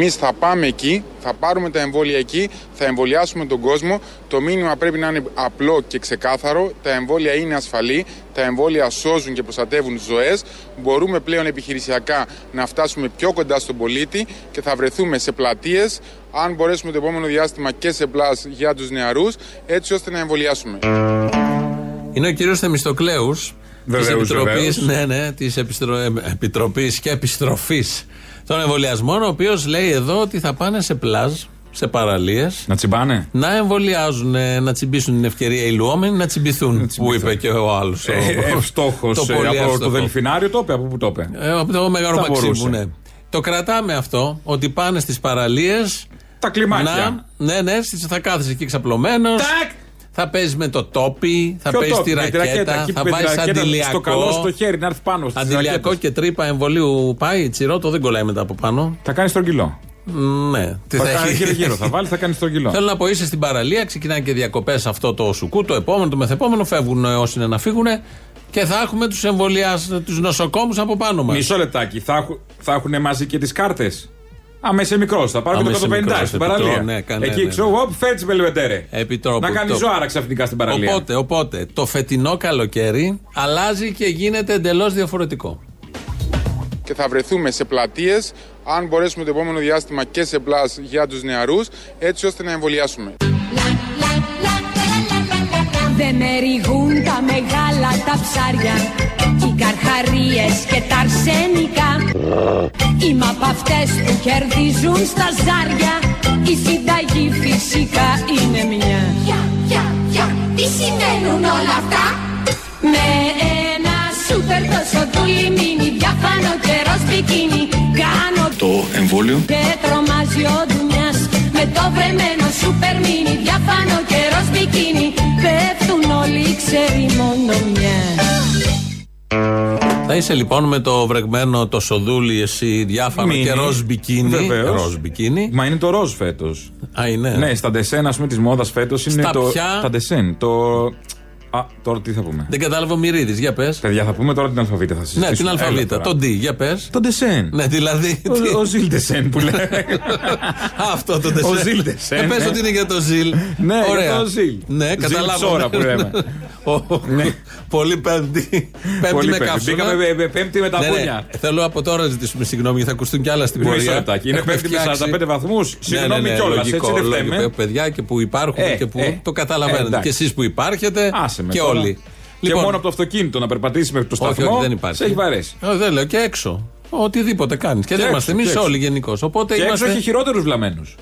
Εμείς θα πάμε εκεί, θα πάρουμε τα εμβόλια εκεί, θα εμβολιάσουμε τον κόσμο. Το μήνυμα πρέπει να είναι απλό και ξεκάθαρο. Τα εμβόλια είναι ασφαλή, τα εμβόλια σώζουν και προστατεύουν ζωές. Μπορούμε πλέον επιχειρησιακά να φτάσουμε πιο κοντά στον πολίτη και θα βρεθούμε σε πλατείες, αν μπορέσουμε το επόμενο διάστημα και σε πλάς για τους νεαρούς, έτσι ώστε να εμβολιάσουμε. Είναι ο κύριος Θεμιστοκλέους της Βεβαίως, Επιτροπή βεβαίως. ναι, ναι, της επιστρο... ε, Επιτροπής και Επιστροφής των Εμβολιασμών, ο οποίος λέει εδώ ότι θα πάνε σε πλάζ, σε παραλίες, Να τσιμπάνε; να εμβολιάζουν, ε, να τσιμπήσουν την ευκαιρία οι λουόμενοι να τσιμπηθούν. Που τσιμπηθούν. είπε και ο άλλος. Ευστόχος από το Δελφινάριο το είπε. Από πού το είπε; Ε, από το Μεγάλο Θα Μαξίμου, μπορούσε. ναι. Το κρατάμε αυτό, ότι πάνε στις παραλίες. Τα κλιμάκια. Να, ναι, ναι, στις- θα κάθεσαι εκεί ξαπλωμένος. Τάκ! Θα παίζεις με το τόπι, θα Ποιο παίζεις το, τη με τη ρακέτα, εκεί θα με τη βάζεις ρακέτα αντιλιακό. Στο καλό στο χέρι να έρθει πάνω στις Αντιλιακό ρακέτες. και τρύπα εμβολίου πάει, τσιρότο δεν κολλάει μετά από πάνω. Θα κάνεις στρογγυλό. Ναι, τι Θα θα κάνεις έχει. γύρω-γύρω. Θα βάλεις, θα κάνεις στρογγυλό. Θέλω να πω, είσαι στην παραλία, ξεκινάνε και διακοπές αυτό το σουκού, το επόμενο, το μεθεπόμενο, φεύγουν όσοι είναι να φύγουν και θα έχουμε τους εμβολιάς, τους νοσοκόμους από πάνω μας. Μισό λεπτάκι. Θα, έχου- θα έχουν μαζί και τις κάρτες; Άμα είσαι μικρός, θα πάρω Άμα και είσαι το 150 μικρός, στην επιτρώ, παραλία. ναι, κάνε, Εκεί ναι, ξέρω εγώ, φέρει τι μπελβεντέρε. Επιτρόπου. Να κάνει Το- ζωάρα ξαφνικά στην παραλία. Οπότε, οπότε, το φετινό καλοκαίρι αλλάζει και γίνεται εντελώς διαφορετικό. και θα βρεθούμε σε πλατείες, αν μπορέσουμε το επόμενο διάστημα και σε πλάς για τους νεαρούς, έτσι ώστε να εμβολιάσουμε. Δεν με ρηγούν τα μεγάλα τα ψάρια. Οι καρχαρίες και τα αρσενικά Είμαι απ' αυτές που κερδίζουν στα ζάρια. Η συνταγή φυσικά είναι μια. Πια, πια, πια, τι σημαίνουν όλα αυτά; Με ένα σούπερ τόσο δουλιμίνι Διαφάνω καιρός μπικίνι. Κάνω Το εμβόλιο. και τρομάζει ο Ντουμιάς Με το βρεμένο σούπερ μίνι Διαφάνω καιρός μπικίνι Πέφτουν όλοι ξέρει μόνο μια Θα είσαι λοιπόν με το βρεγμένο το σοδούλι, εσύ διάφανο Μίνι. και ροζ μπικίνι. Βεβαίως. Ροζ μπικίνι. Μα είναι το ροζ φέτος. Α, είναι. Ναι, στα ντεσέν, ας πούμε, της μόδας φέτος είναι Στα το. ποια; Τα ντεσέν. Το. Α, τώρα τι θα πούμε; Δεν κατάλαβα ο Μυρίδης, για πες. Παιδιά, θα πούμε τώρα την αλφαβήτα. Θα Ναι, συζητήσουμε. την Έλα αλφαβήτα. τώρα. Το D, για πες. Το ντεσέν. Ναι, δηλαδή. τι- Ο, ο Ζιλ ντεσέν που λέει. Αυτό το ντεσέ. Ο Ζιλ ντεσέ, Ε, πες ναι. ότι είναι για το Ζιλ. Ναι, για Ωραία. το Ζιλ. Ναι, Ζιλ καταλάβαμε. ψώρα που λέμε. Ο- Πολύ πέμπτη. Πέμπτη Πολύ με πέμπτη. καύσωνα. Μπήκαμε με- με πέμπτη με τα Ναι, ναι. πούνια. Θέλω από τώρα να ζητήσουμε συγγνώμη γιατί θα ακουστούν κι άλλα στην Μισό πορεία. λεπτάκι. Είναι Έχουμε πέμπτη με φτιάξει- 45 βαθμούς. Συγγνώμη ναι, ναι, κιόλας. λογικό, Έτσι δεν λογικό. φταίμε. Παιδιά και που υπάρχουν Ε, και που ε, το καταλαβαίνετε. ε, εντάξει. και εσείς που υπάρχετε Άσε με και τώρα. όλοι. Και μόνο από το αυτοκίνητο να περπατήσεις μέχρι το όχι, σταθμό. όχι, δεν υπάρχει. Σε έχει βαρέσει. Ε, δεν λέω και έξω. Οτιδήποτε κάνεις. Και, δεν έξω, είμαστε εμείς και έξω. όλοι γενικώς. Οπότε Και έξω είμαστε. έχει χειρότερους βλαμμένους.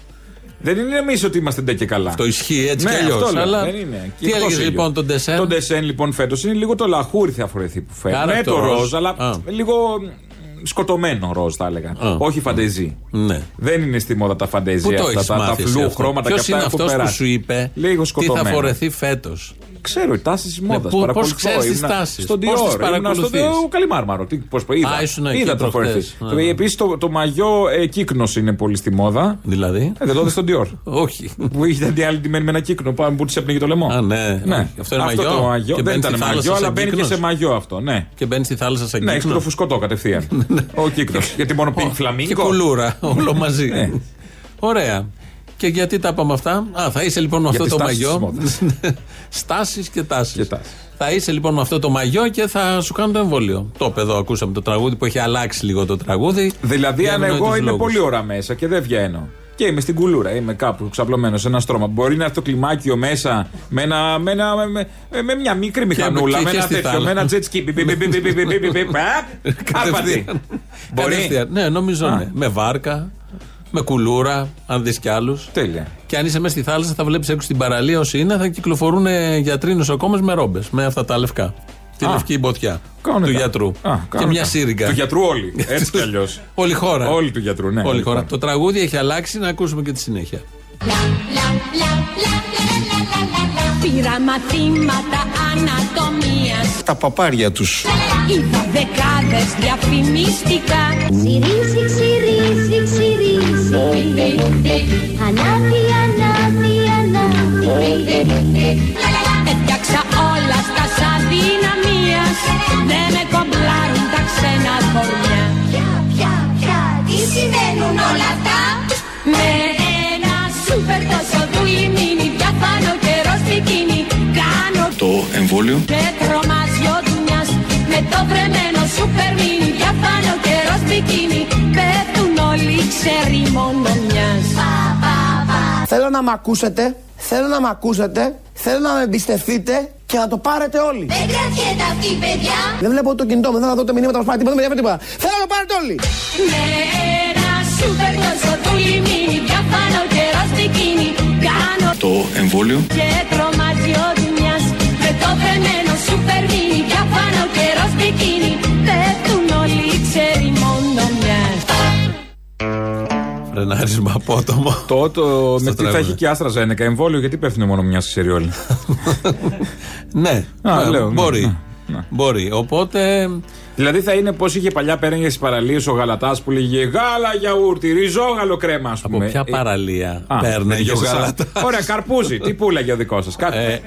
Δεν είναι εμείς ότι είμαστε ντε και καλά. Το ισχύει έτσι ναι, κι αλλιώς. αυτό λέω, Αλλά δεν είναι. Και τι εκτός έλεγες ήλιο. λοιπόν τον Ντεσέν; Το ντεσέν λοιπόν φέτος είναι λίγο το λαχούρι θα φορεθεί που φέρνει. Άρα Ναι, το το ροζ. ροζ, αλλά Α. λίγο μ, σκοτωμένο ροζ θα έλεγα. Α. Όχι φαντεζή. Ναι. Δεν είναι στη μόδα τα φαντεζή Πού το αυτά, έχεις τα, τα μάθει. φλού χρώματα Ποιος και αυτά είναι έχουν αυτός που περάσει. σου είπε Λίγο τι θα σκοτωμένο. φορεθεί φέτος; Ξέρω οι τάσεις της μόδας. πού- πώς ξέρεις τις τάσεις, Στον πώς τις Dior, ήμουνα στον παρακολουθείς; Dior, Καλιμάρμαρο. Τι, πώς πω, είδα. Α, ήσουν εκεί είδα το προχτές. φορεθεί. Α. Επίσης το, το μαγιό ε, κύκνος είναι πολύ στη μόδα. Δηλαδή; Ε, δεν το είδε στον Dior; Όχι. Που είχε την άλλη ντυμένη με ένα κύκνο πάνω που τη έπνιγε το λαιμό. Α, ναι. ναι. Όχι. Αυτό είναι μαγιό. το μαγιό. Και Δεν μπαίνει ήταν στη θάλασσα μαγιό, αλλά σαν μπαίνει και κύκνος. σε μαγιό αυτό. Ναι. Και μπαίνει στη θάλασσα σαν Ναι, έχεις κύκνο. το φουσκωτό κατευθείαν. Ο κύκνο. Γιατί μόνο πink Και φλαμίγκο. κουλούρα. Όλο μαζί. Ναι. Ωραία. Και γιατί τα είπαμε αυτά; Α, θα είσαι λοιπόν με Για αυτό το τις τάσεις μαγιό. της Στάσεις και τάσεις. Και τάσεις. Θα είσαι λοιπόν με αυτό το μαγιό και θα σου κάνω το εμβόλιο. Το παιδό, ακούσαμε το τραγούδι που έχει αλλάξει λίγο το τραγούδι. Δηλαδή, Για αν ανοήτους εγώ είμαι λόγους. πολύ ώρα μέσα και δεν βγαίνω. Και είμαι στην κουλούρα, είμαι κάπου ξαπλωμένο σε ένα στρώμα. Μπορεί να έρθει το κλιμάκιο μέσα με, ένα, με, ένα, με, με μια μικρή μηχανούλα, και με ένα τέτοιο, με ένα jet ski. Μπορεί. Ναι, νομίζω ναι. Με βάρκα. Με κουλούρα, αν δει κι άλλου. Τέλεια. Και αν είσαι μέσα στη θάλασσα, θα βλέπει έξω στην παραλία όσοι είναι, θα κυκλοφορούν γιατροί νοσοκόμε με ρόμπε, με αυτά τα λευκά. Τη Α. λευκή μποτιά Κανονικά. του γιατρού. Α, και κανονικά. μια σύριγγα. Του γιατρού όλοι. Έτσι κι αλλιώς. Όλη η χώρα. Όλη του γιατρού, ναι. Όλη η χώρα. χώρα. Το τραγούδι έχει αλλάξει, να ακούσουμε και τη συνέχεια. Πήρα μαθήματα ανατομίας Τα παπάρια τους Είδα δεκάδες διαφημιστικά Ξυρίζει, ξυρίζει, ξυρίζει Ανάβει, ανάβει, ανάβει Έφτιαξα όλα στα σαν δυναμίας δεν με κομπλάρουν τα ξένα κορμιά Πια, πια, πια, τι σημαίνουν όλα αυτά; Με ένα σούπερ τόσο δούλη μήνυ Διαφάνω καιρό σπικίνι Κάνω το εμβόλιο. Και τρομάζιο δουλειάς Με το βρεμένο σούπερ μήνυ Διαφάνω καιρό σπικίνι Πέφτουν όλοι ξέρει μόνο μιας. Πα, πα, πα. Θέλω να μ' ακούσετε Θέλω να μ' ακούσετε Θέλω να με εμπιστευτείτε και να το πάρετε όλοι. Δεν κρατιέται αυτή παιδιά. Δεν βλέπω το κινητό μου, δεν θα δω το μηνύματα μας πάει τίποτα, δεν με τίποτα. Θέλω να το πάρετε όλοι. Με ένα σούπερ τόσο δούλη μίνι Διαφάνω καιρός μπικίνι Κάνω Το εμβόλιο. και τρομάζει ο Ντουνιάς με το βρεμένο σούπερ μίνι Φρενάρισμα απότομο. Το, το με τι θα τραγούδι. έχει και η Άστρα Ζένεκα; Εμβόλιο, γιατί πέφτουν μόνο μια ξέρει όλοι. ναι, Α, ε, λέω, ναι, μπορεί. ναι, ναι. Μπορεί. Οπότε δηλαδή θα είναι πώ είχε παλιά πέραγε στις παραλίες ο Γαλατάς που λέγε Γάλα γιαούρτι, ριζόγαλο κρέμα, ας από πούμε. ποια Ε, παραλία α, παίρνει ο εσάς. Γαλατάς. Ωραία, καρπούζι. Τι πουλάγε ο δικός σας. Κάτι. Ε,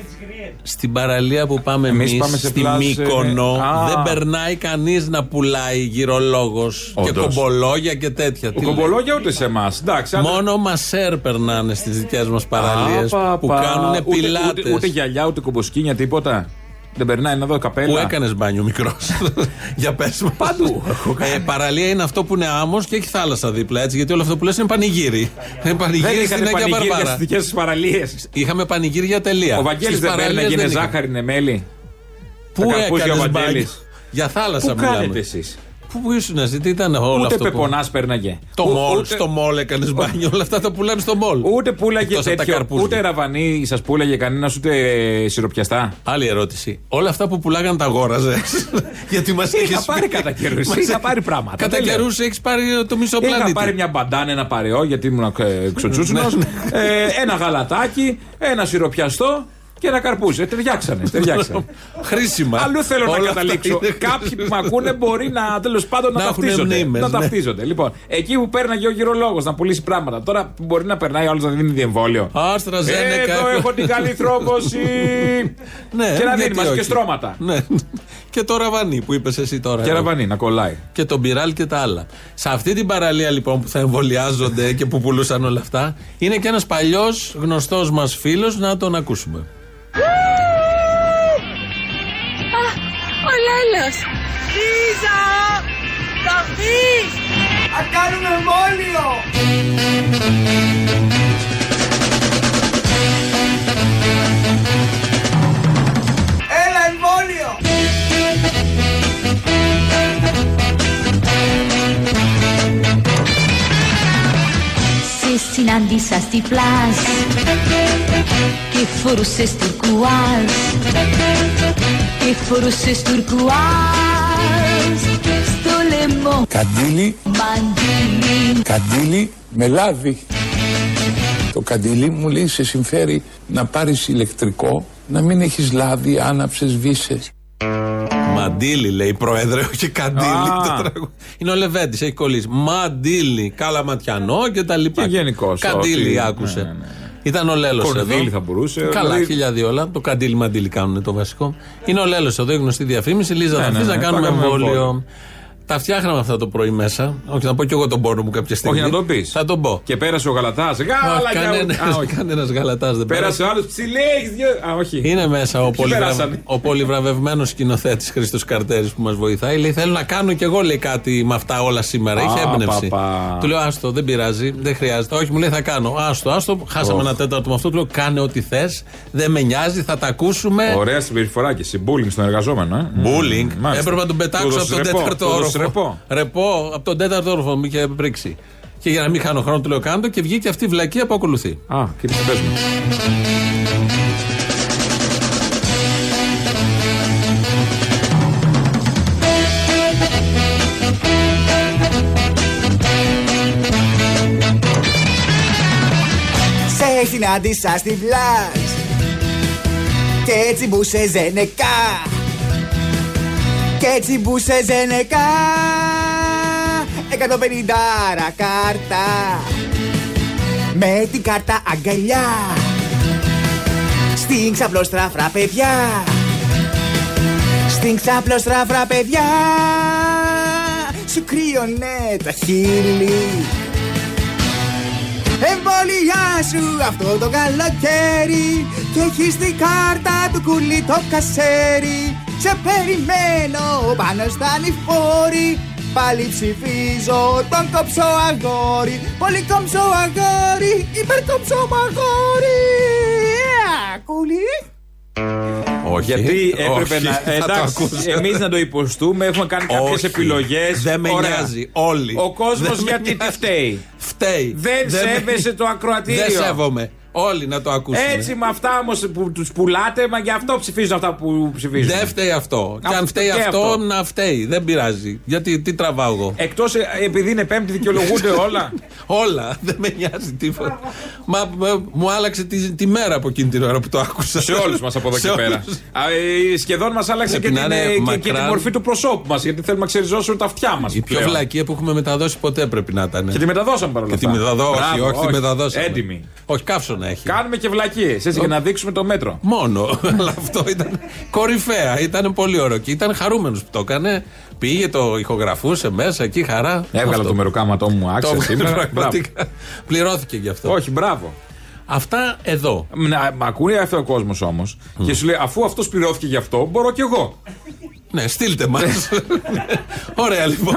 στην παραλία που πάμε Εμείς εμείς, πάμε σε στη πλάζ, ε, Μύκονο, α. δεν περνάει κανείς να πουλάει γυρολόγος και Όντως. κομπολόγια και τέτοια. Ο Τι κομπολόγια ούτε σε εμάς. Εντάξει, λέει. άντε. Μόνο μασέρ περνάνε στις δικές μας παραλίες Α, πα, που πα. κάνουν Ούτε- πιλάτες. Ούτε, ούτε γυαλιά, ούτε κομποσκίνια, τίποτα. Δεν περνάει να δω καπέλα. Που έκανες μπάνιο μικρός; Για πες μου. Παντού. Ε, παραλία είναι αυτό που είναι άμμος και έχει θάλασσα δίπλα έτσι. Γιατί όλο αυτό που λες είναι πανηγύρι. Είναι Δεν πανηγύρι στην είχατε Αγία πανηγύρια Βαρβάρα. στις δικές σας παραλίες. Είχαμε πανηγύρι για τελεία. Ο Βαγγέλης Στις δεν παίρνει να παραλίες γίνει δεν είχαμε. ζάχαρη, είναι μέλι. Πού Τα καρπούζια ο έκανε μπάνιο; Βαγγέλης. Για θάλασσα Πού μιλάμε. κάνετε εσείς; Πού, πού ήσουν εσύ, τι ήταν όλο Ούτε αυτό. που- πεπονάς πέρναγε. Το Ού- μόλ, ούτε- στο μόλ έκανες μπάνιο. Όλα αυτά τα πουλάνε στο μόλ. Ούτε πουλάγε Εκτός από τα τέτοιο. καρπούζια. Ούτε ραβανί σας πουλάγε κανένας, ούτε ε, σιροπιαστά. Άλλη ερώτηση. Όλα αυτά που πουλάγαν τα αγόραζες. Γιατί μας έχει Είχα πάρει κατά καιρούς. Είχα πάρει πράγματα. Κατά Δεν λέω. καιρούς έχεις πάρει το μισό Είχα πλανήτη. πάρει μια μπαντάνα, ένα παρεό, γιατί ήμουν εξωτσούσουνο. ε, ένα γαλατάκι, ένα σιροπιαστό και ένα καρπούζι. Ε, ταιριάξανε. ταιριάξανε. Χρήσιμα. Αλλού θέλω Όλα να αυτά καταλήξω. είναι Κάποιοι που με ακούνε μπορεί να τέλος πάντων να, Να έχουν ταυτίζονται. μνήμες, να ναι. ταυτίζονται. Λοιπόν, εκεί που πέρναγε ο γυρολόγος να πουλήσει πράγματα. Τώρα που μπορεί να περνάει άλλος να δίνει διεμβόλιο. Άστρα Ζένεκα. Εδώ έχω την καλή θρόμβωση. Ναι, και να γιατί δίνει μαζί και όχι. στρώματα. Ναι. Και το ραβανί που είπες εσύ τώρα. Και ραβανί να κολλάει. και τον πυράλ και τα άλλα. Σε αυτή την παραλία λοιπόν που θα εμβολιάζονται και που πουλούσαν όλα αυτά, είναι και ένας παλιός γνωστός μας φίλος να τον ακούσουμε. Ο Λέλος. Λίζα! Θα βγεις! Θα κάνουμε εμβόλιο. Συνάντησα στη πλάζ και φορούσες τουρκουάζ και φορούσες τουρκουάζ στο λαιμό Καντήλι, μαντίλι καντήλι με λάδι. Το καντήλι μου λέει σε συμφέρει να πάρεις ηλεκτρικό, να μην έχεις λάδι, άναψες, βίσες. Μαντίλι λέει πρόεδρε, όχι καντήλι. Α. το τραγούδι. Είναι ο Λεβέντης, έχει κολλήσει. Μαντίλι, καλαματιανό και τα λοιπά. Και γενικώς, Καντήλι ό,τι- άκουσε. ναι, ναι, ναι. Ήταν ο Λέλος εδώ. Κορδίλι θα μπορούσε. Καλά, δηλαδή- χίλια όλα. Το καντήλι μαντήλι κάνουν το βασικό. Είναι ο Λέλος εδώ, η γνωστή διαφήμιση. Λίζα, Ναι, θα ναι, έρθει ναι, να θα κάνουμε κάνουμε εμβόλιο. Εμβόλιο. Τα φτιάχναμε αυτά το πρωί μέσα. Όχι, να πω κι εγώ τον πόνο μου κάποια στιγμή. Όχι να το πεις. Θα τον πω. Και πέρασε ο Γαλατάς. Γάλα Κανένα για κανένας γαλατάς δεν Πέρασε ο άλλος ψηλέ. Α, όχι. είναι μέσα ο, Ποιοι πολυβρα... περάσανε; ο πολυβραβευμένος σκηνοθέτης Χρήστος Καρτέρης που μας βοηθάει. Λέει: Θέλω να κάνω κι εγώ λέει, κάτι με αυτά όλα σήμερα. Α, Είχε έμπνευση. παπα. Του λέω: Άστο, δεν πειράζει, δεν χρειάζεται. Όχι, μου λέει: Θα κάνω. Άστο, άστο. Χάσαμε ένα τέταρτο με αυτό. Του λέω: Κάνε ό,τι θες. Δεν με νοιάζει, θα τα ακούσουμε. Ωραία συμπεριφορά και συμπούλινγκ στον εργαζόμενο. Ε. Bullying. Μ, μάλιστα. Έπρεπε να τον πετάξω Του από δώσεις τον ρεπό, τέταρτο του δώσεις όροφο. Ρεπό. Ρεπό, από τον τέταρτο όροφο μου είχε πρίξει. Και για να μην χάνω χρόνο, του λέω: Κάντο και βγήκε αυτή η βλακία που ακολουθεί. Α, και τι παίζουμε. Σε συνάντησα στην πλάζ και έτσι μπούσε ζενεκά και έτσι μπούσε ζενεκά 150 κάρτα. Με την κάρτα αγκαλιά. Στην ξαπλώστραφρα παιδιά. Στην ξαπλώστραφρα παιδιά. Σου κρύωνε τα χείλη. Εμβολιάσου αυτό το καλοκαίρι. Και έχεις την κάρτα του κουλί το κασέρι Σε περιμένω πάνω στα λιφόρη Πάλι ψηφίζω τον κόψο αγόρι Πολύ κόψο αγόρι Υπερ κόψο αγόρι Yeah, Κουλί Όχι. Γιατί έπρεπε Όχι, να. θα το Εντάξει, ακούσω. εμείς να το υποστούμε, έχουμε κάνει κάποιες Όχι. επιλογές. Δεν με νοιάζει. Όλοι. Ο κόσμος Δεν με γιατί τι νοιάζει. φταίει. Φταίει. Δεν με- σέβεσαι το ακροατήριο. Δεν σέβομαι. Όλοι να το ακούσουν. Έτσι με αυτά όμως που τους πουλάτε, μα γι' αυτό ψηφίζουν αυτά που ψηφίζουν. Δεν φταίει αυτό. Και αν Αυτό φταίει και αυτό, αυτό. να φταίει. Δεν πειράζει. Γιατί τι τραβάω εγώ; Εκτός επειδή είναι πέμπτη, δικαιολογούνται όλα. Όλα. Δεν με νοιάζει τίποτα. Μα μα- μου άλλαξε τη, τη μέρα από εκείνη την ώρα που το άκουσα. Σε όλους μας από εδώ Σε και πέρα. όλους. Α, ε, Σχεδόν μας άλλαξε και Πρέπει την, να είναι ε, και- και τη μακράν. μορφή του προσώπου μας. Γιατί θέλουμε να ξεριζώσουν τα αυτιά μας. Η πιο βλακία που έχουμε μεταδώσει ποτέ πρέπει να ήταν. Και τη μεταδώσαμε παρόλα Και τη αυτά. μεταδώσαμε. Όχι, Μπράβο, όχι, τη μεταδώσαμε. Έντιμη. Όχι, καύσωνα έχει. Κάνουμε και βλακίε, έτσι για να δείξουμε το μέτρο. Μόνο. Αλλά αυτό ήταν κορυφαία. Ήταν πολύ ωραίο. Και ήταν χαρούμενος που το έκανε. Πήγε, το ηχογραφούσε μέσα εκεί χαρά. Έβγαλα Αυτό. το μεροκάματό μου Το άξια έβγαλε σήμερα. Μπράβο. πραγματικά. Πληρώθηκε γι' αυτό. Όχι, μπράβο. Αυτά εδώ. Να, Μ' ακούει αυτό ο κόσμος όμως και σου λέει αφού αυτός πληρώθηκε γι' αυτό, μπορώ κι εγώ. Ναι, στείλτε μας. Ωραία, λοιπόν.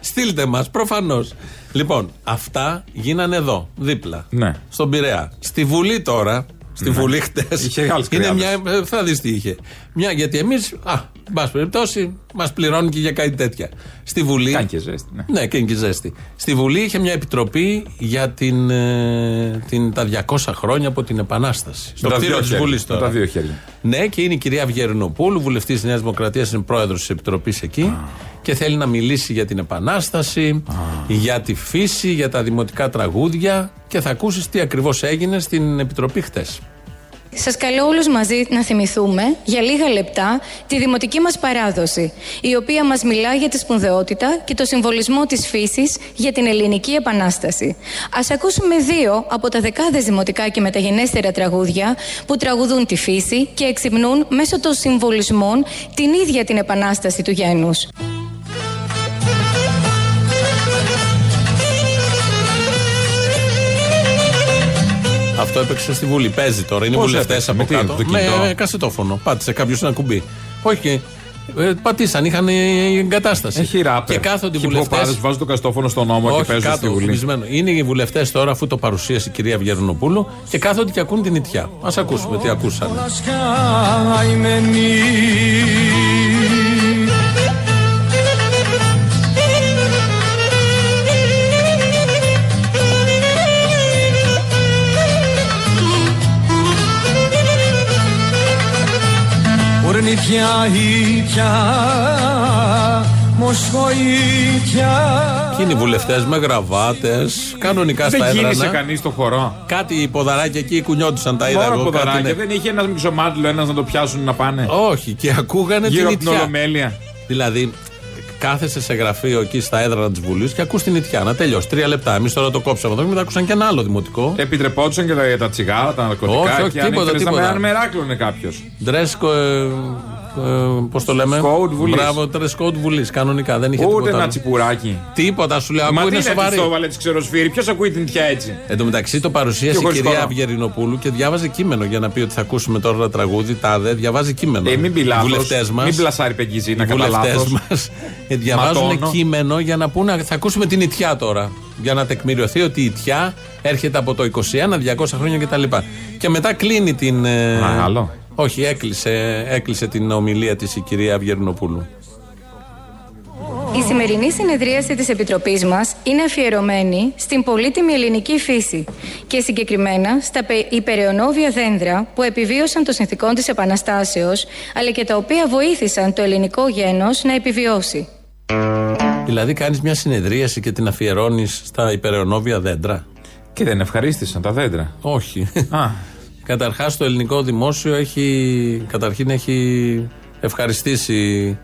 στείλτε μας, προφανώς. Λοιπόν, αυτά γίνανε εδώ, δίπλα. Ναι. Στον Πειραιά. Στη Βουλή τώρα. Στη Βουλή χτες. Είχε άλλες Είναι κρυάδες. μια. ε, Θα δεις τι είχε. Μια, γιατί εμεί, α, εν πάση περιπτώσει, μας πληρώνουν και για κάτι τέτοια. Στη Βουλή. Κάνει και ζέστη. Ναι. Ναι, και είναι και ζέστη. Στη Βουλή είχε μια επιτροπή για την, ε, την, τα 200 χρόνια από την Επανάσταση. Στο Με τα κτίριο δύο της χέρια. Βουλής Με τώρα. τα δύο χέρια. Ναι, και είναι η κυρία Αυγερνοπούλου, βουλευτής της Νέας Δημοκρατίας, είναι πρόεδρος της Επιτροπής εκεί. Και θέλει να μιλήσει για την Επανάσταση, για τη φύση, για τα δημοτικά τραγούδια. Και θα ακούσεις τι ακριβώς έγινε στην Επιτροπή χτες. Σας καλώ όλους μαζί να θυμηθούμε για λίγα λεπτά τη δημοτική μας παράδοση, η οποία μας μιλά για τη σπουδαιότητα και το συμβολισμό της φύσης για την ελληνική επανάσταση. Ας ακούσουμε δύο από τα δεκάδες δημοτικά και μεταγενέστερα τραγούδια που τραγουδούν τη φύση και εξυμνούν μέσω των συμβολισμών την ίδια την επανάσταση του γένους. Αυτό έπαιξε στη Βουλή. Παίζει τώρα. Είναι Πώς βουλευτές έπαιξε, από με τι, κάτω. το κινητό; με κασετόφωνο. Πάτησε κάποιος ένα κουμπί. Όχι. Ε, πατήσαν, είχαν η εγκατάσταση. Έχει ράπερ. Και κάθονται οι Χιποπάδες βουλευτές. βάζουν το καστόφωνο στον νόμο και Όχι, παίζουν στη κάτω, Βουλή. κουμπισμένο. Είναι οι βουλευτές τώρα, αφού το παρουσίασε η κυρία Βιερνοπούλου, και κάθονται και ακούν την ιτιά. Α ακούσουμε τι ακούσαν. Ορνηθιά ήτια Μοσχοήτια Και είναι οι βουλευτές με γραβάτες, κανονικά στα Δεν κίνησε έδρανα; κανείς το χορό. Κάτι ποδαράκια εκεί κουνιόντουσαν τα είδα Μόνο εγώ. κάτι, ποδαράκια. ναι. Δεν είχε ένας μισομάτιλο ένας να το πιάσουν να πάνε. Όχι, και ακούγανε Γύρω την από την ιτιά. Ολομέλεια. Δηλαδή, κάθεσαι σε γραφείο εκεί στα έδρανα της Βουλής και ακούς την ιτιά. Να τελειώσει. Τρία λεπτά. Εμείς τώρα το κόψαμε εδώ και μετά ακούσαν και ένα άλλο δημοτικό. Επιτρεπόντουσαν και τα, τα τσιγάρα, τα ναρκωτικά. Όχι, όχι, και αν τίποτα, ήθελες να τίποτα. με- αν μεράκλωνε κάποιος. Ντρέσκο. Ε, ε, Πώς το λέμε; Code Βουλής. Μπράβο, dress code Βουλής. Κανονικά δεν είχε Ούτε τίποτα. ένα άλλο. τσιπουράκι. Τίποτα σου λέω. Μα Ακούω τι είναι είναι σοβαρή. αυτό, βάλε τη ξεροσφύρι. Ποιος ακούει την ιτιά έτσι; Εν τω μεταξύ το παρουσίασε Και η χωρίς κυρία χώρο. Αυγερινοπούλου και διάβαζε κείμενο για να πει ότι θα ακούσουμε τώρα τα τραγούδι. Τάδε, διαβάζει κείμενο. Ε, μην πει Οι λάθος. βουλευτές μας- Μην πλασάρει πεγγίζη, να οι κατά βουλευτές λάθος. μας ε, διαβάζουν Ματώνω. κείμενο για να πούνε θα ακούσουμε την ιτιά τώρα. Για να τεκμηριωθεί ότι η ιτιά έρχεται από το 21, 200 χρόνια κτλ. Και μετά κλείνει την. ε, Α, άλλο. Όχι, έκλεισε, έκλεισε την ομιλία της η κυρία Αυγερινοπούλου. Η σημερινή συνεδρίαση της Επιτροπής μας είναι αφιερωμένη στην πολύτιμη ελληνική φύση και συγκεκριμένα στα πε- υπεραιωνόβια δέντρα που επιβίωσαν των συνθηκών της Επαναστάσεως αλλά και τα οποία βοήθησαν το ελληνικό γένος να επιβιώσει. Δηλαδή κάνεις μια συνεδρίαση και την αφιερώνεις στα υπεραιωνόβια δέντρα; Και δεν ευχαρίστησαν τα δέντρα; Όχι. Α, Καταρχάς το ελληνικό δημόσιο έχει, καταρχήν έχει ευχαριστήσει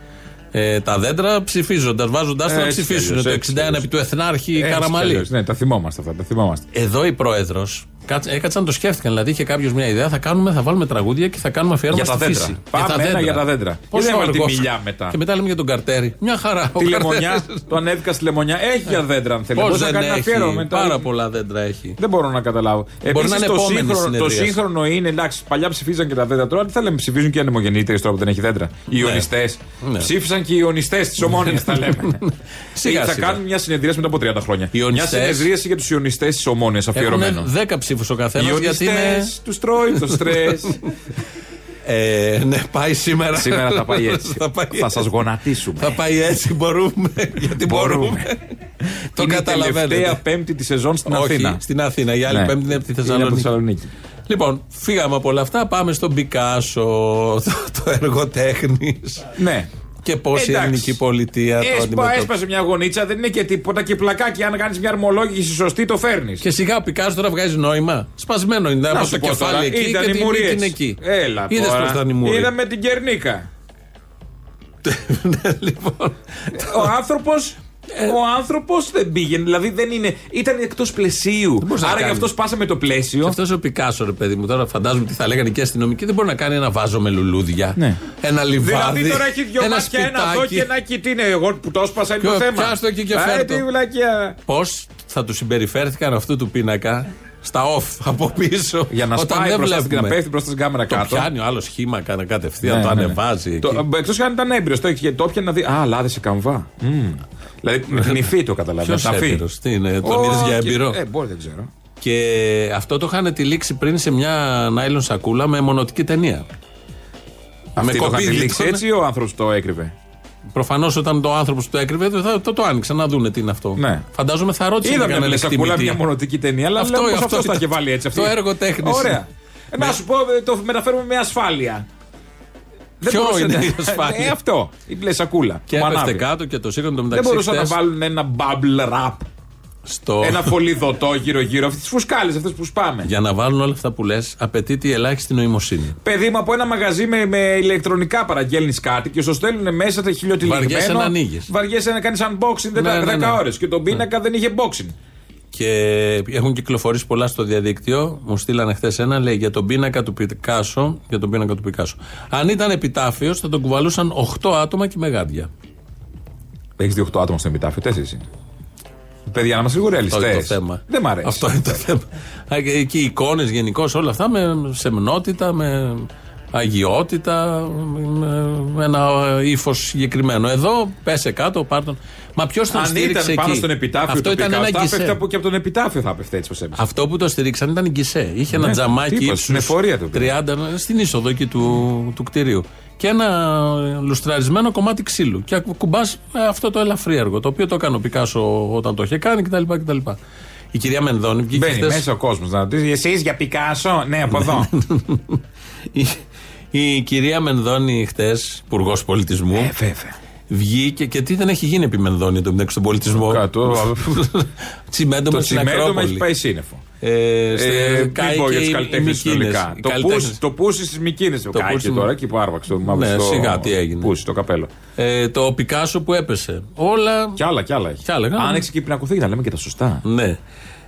ε, τα δέντρα ψηφίζοντας, βάζοντας τα να Έτσι ψηφίσουν. κι αλλιώς, Το έτσι 61 κι αλλιώς. επί του Εθνάρχη έτσι κι Καραμαλή. αλλιώς. Ναι, τα θυμόμαστε αυτά, τα θυμόμαστε. Εδώ οι πρόεδρος Κάτσε- Έκατσαν, το σκέφτηκαν. Δηλαδή είχε κάποιος μια ιδέα. Θα, κάνουμε, θα βάλουμε τραγούδια και θα κάνουμε αφιέρωμα Για τα στη δέντρα. φύση. Πάμε ένα για τα δέντρα. Πόσο Και δεν έβαλε τη αργός. μιλιά μετά. Και μετά λέμε για τον καρτέρι. Μια χαρά. ο Τη λεμονιά, Καρτέρης. το ανέβηκα στη λεμονιά. Έχει για δέντρα αν θέλει. Πώς Μπορεί να δεν κάνει ένα αφιέρωμα έχει. μετά. Πάρα πολλά δέντρα έχει. Δεν μπορώ να καταλάβω. να Επίσης, είναι το, επόμενη σύγχρονο, το συνεδρίαση. σύγχρονο είναι, εντάξει, παλιά ψηφίζαν και τα δέντρα. Τώρα τι θα λέμε, ψηφίζουν και οι ανεμογεννήτριες τώρα που δεν έχει δέντρα. Οι Ιωνιστέ. Ναι. Ψήφισαν και οι Ιωνιστέ της Ομόνιας, θα λέμε. Σιγά, θα σιγά. κάνουν μια συνεδρίαση μετά από 30 χρόνια. Μια Ιωνιστές. συνεδρίαση για τους Ιωνιστέ της Ομόνιας αφιερωμένο. Έχουν 10 ψήφου ο Οι καθένας γιατί Ιωνιστέ είναι. τους τρώει το στρες. Ε, ναι, πάει σήμερα. Σήμερα θα πάει έτσι. θα, πάει θα σας γονατίσουμε. θα πάει έτσι, μπορούμε. Γιατί μπορούμε. το Είναι η καταλαβαίνετε. τελευταία πέμπτη τη σεζόν στην Όχι, Αθήνα. στην Αθήνα. Η άλλη Ναι. πέμπτη είναι από τη Είναι από Θεσσαλονίκη. Θεσσαλονίκη. Λοιπόν, φύγαμε από όλα αυτά. Πάμε στον Πικάσο, το, το έργο τέχνης. Ναι. Και πώς η Εντάξει. ελληνική πολιτεία το Έσπα, αντιμετωπίζει. έσπασε μια γονίτσα, δεν είναι και τίποτα και πλακάκι. Αν κάνεις μια αρμολόγηση σωστή, το φέρνεις. Και σιγά ο Πικάσο τώρα βγάζεις νόημα. Σπασμένο είναι από το κεφάλι εκεί ήταν και οι την μουρίες. μύτη είναι εκεί. Έλα Είδες τώρα. πώς ήταν η μούρη. Είδαμε την Κερνίκα. λοιπόν, Ο άνθρωπος. Ο άνθρωπος δεν πήγαινε, δηλαδή δεν είναι. ήταν εκτός πλαισίου. μπορούσε να Άρα γι' κάνεις. αυτός σπάσαμε το πλαίσιο. αυτός ο Πικάσο, ρε παιδί μου, τώρα φαντάζομαι τι θα λέγανε και οι αστυνομικοί. Δεν μπορεί να κάνει ένα βάζο με λουλούδια. Ναι. Ένα λιβάδι. Δηλαδή τώρα έχει δυο ένα μάτια, ένα εδώ σπιτάκι. και ένα εκεί. Τι είναι, εγώ που το έσπασα είναι το Ποιο- θέμα. πιάστο εκεί και Α, φέρτο. τι βλακιά. Πώς θα του συμπεριφέρθηκαν αυτού του πίνακα στα off από πίσω. Για να όταν σπάει δεν μπροστά στην βλέπουμε. να πέφτει μπροστά στην κάμερα Το κάτω. πιάνει ο άλλος χήμα κανένα κατευθείαν, Ναι, το ναι, ναι. ανεβάζει. Το- εκεί. Εκτός κι αν ήταν έμπειρο, το, έχει- το έπιανε να δει. Α, λάδε σε καμβά. Μμμ. Δηλαδή με γνηφί το καταλαβαίνω. Ποιος έμπειρο, τι είναι, τον Ω, είδες για και- έμπειρο. Ε, μπορεί, δεν ξέρω. Και αυτό το είχαν τυλίξει πριν σε μια νάιλον σακούλα με μονοτική ταινία. Αυτή το είχαν κοπίδι τυλίξει τον- έτσι ή ο άνθρωπος το έκρυβε. Προφανώς όταν το άνθρωπος το έκρυβε, θα, το, το άνοιξαν να δούνε τι είναι αυτό. Ναι. Φαντάζομαι θα ρώτησε Είδαμε κανέναν μια σακούλα, εκτιμητή. μια μονοτική ταινία, αλλά Αυτό- αυτό, αυτός αυτό, τα ήταν είχε βάλει έτσι. Αυτή. το έργο τέχνης. Ωραία. Ε, Να σου πω, ε, το μεταφέρουμε με ασφάλεια. Δεν Ποιο μπορούσε είναι να- η ασφάλεια; Ε, αυτό. Η μπλε σακούλα. Και που έπεφτε ανάβει. κάτω και το σήκωνε το Δεν μεταξύ. μπορούσαν να χτες βάλουν ένα bubble wrap. στο... Ένα φωλιδωτό γύρω-γύρω. Αυτές τις φουσκάλες αυτές που σπάμε. Για να βάλουν όλα αυτά που λες, απαιτείται η ελάχιστη νοημοσύνη. Παιδί μου από ένα μαγαζί με, με ηλεκτρονικά παραγγέλνεις κάτι και σου στέλνουν μέσα τα χιλιοτυλιγμένο. Βαριέσαι να ανοίγεις. Βαριέσαι να κάνεις unboxing 10 Ναι, ναι, ναι. ώρες. Και τον πίνακα δεν είχε boxing. Και έχουν κυκλοφορήσει πολλά στο διαδίκτυο. Μου στείλανε χθες ένα, λέει για τον πίνακα του Πικάσο. Για τον πίνακα του Πικάσο. Αν ήταν επιτάφιος, θα τον κουβαλούσαν 8 άτομα και με γάντια. Έχεις δει 8 άτομα στο επιτάφιο, 4. Παιδιά, να είμαστε λίγο Αυτό είναι ρεαλιστέ. το θέμα. Δεν μ' αρέσει. Αυτό είναι το θέμα. Α, και- Και οι εικόνες γενικώς, όλα αυτά με σεμνότητα, με αγιότητα, με, με ένα ύφος συγκεκριμένο. Εδώ πέσε κάτω, πάρτον. Μα ποιος τον Αν στήριξε ήταν πάνω εκεί; στον επιτάφιο Αυτό του ήταν Πικάσο, ένα θα έπεφτε γκισέ. από, και από τον επιτάφιο θα έπεφτε έτσι πω έπεσε. Αυτό που το στηρίξαν ήταν η γκισέ. Είχε ένα Ναι, τζαμάκι τίποτα, ύψους στην εφορία του 30 στην είσοδο εκεί του, του κτηρίου. Και ένα λουστραρισμένο κομμάτι ξύλου. Και κουμπάς αυτό το ελαφρίεργο. Το οποίο το έκανε ο Πικάσο όταν το είχε κάνει κτλ. κτλ. Η κυρία Μενδώνη βγήκε Μπαίνει χθες- μέσα ο κόσμος να ρωτήσει. Εσείς για Πικάσο, ναι, από εδώ. η, η κυρία Μενδώνη χτες, υπουργός πολιτισμού, Ε, βέβαια. βγήκε και τι δεν έχει γίνει επί Μενδώνη το μεταξύ στον πολιτισμό; Κάτω. τσιμέντο Το με στην τσιμέντο με Ακρόπολη. έχει πάει σύννεφο. Ε, στε- Ε, κάει μην πω και για τι οι- οι καλλιτέχνες Μικίνες. συνολικά. Οι Το καλλιτέχνες. πούσι- Το πούσι στις Μικίνε. Το πούσι κάει μου. τώρα εκεί που άρβαξε το μαύρο. Ναι, στο- σιγά, τι έγινε. Πούσι, το καπέλο. Ε, το Πικάσο που έπεσε. Όλα. Κι άλλα, κι άλλα έχει. Κι άλλα, ναι. Αν έχει και πινακοθήκη, να λέμε και τα σωστά. Ναι.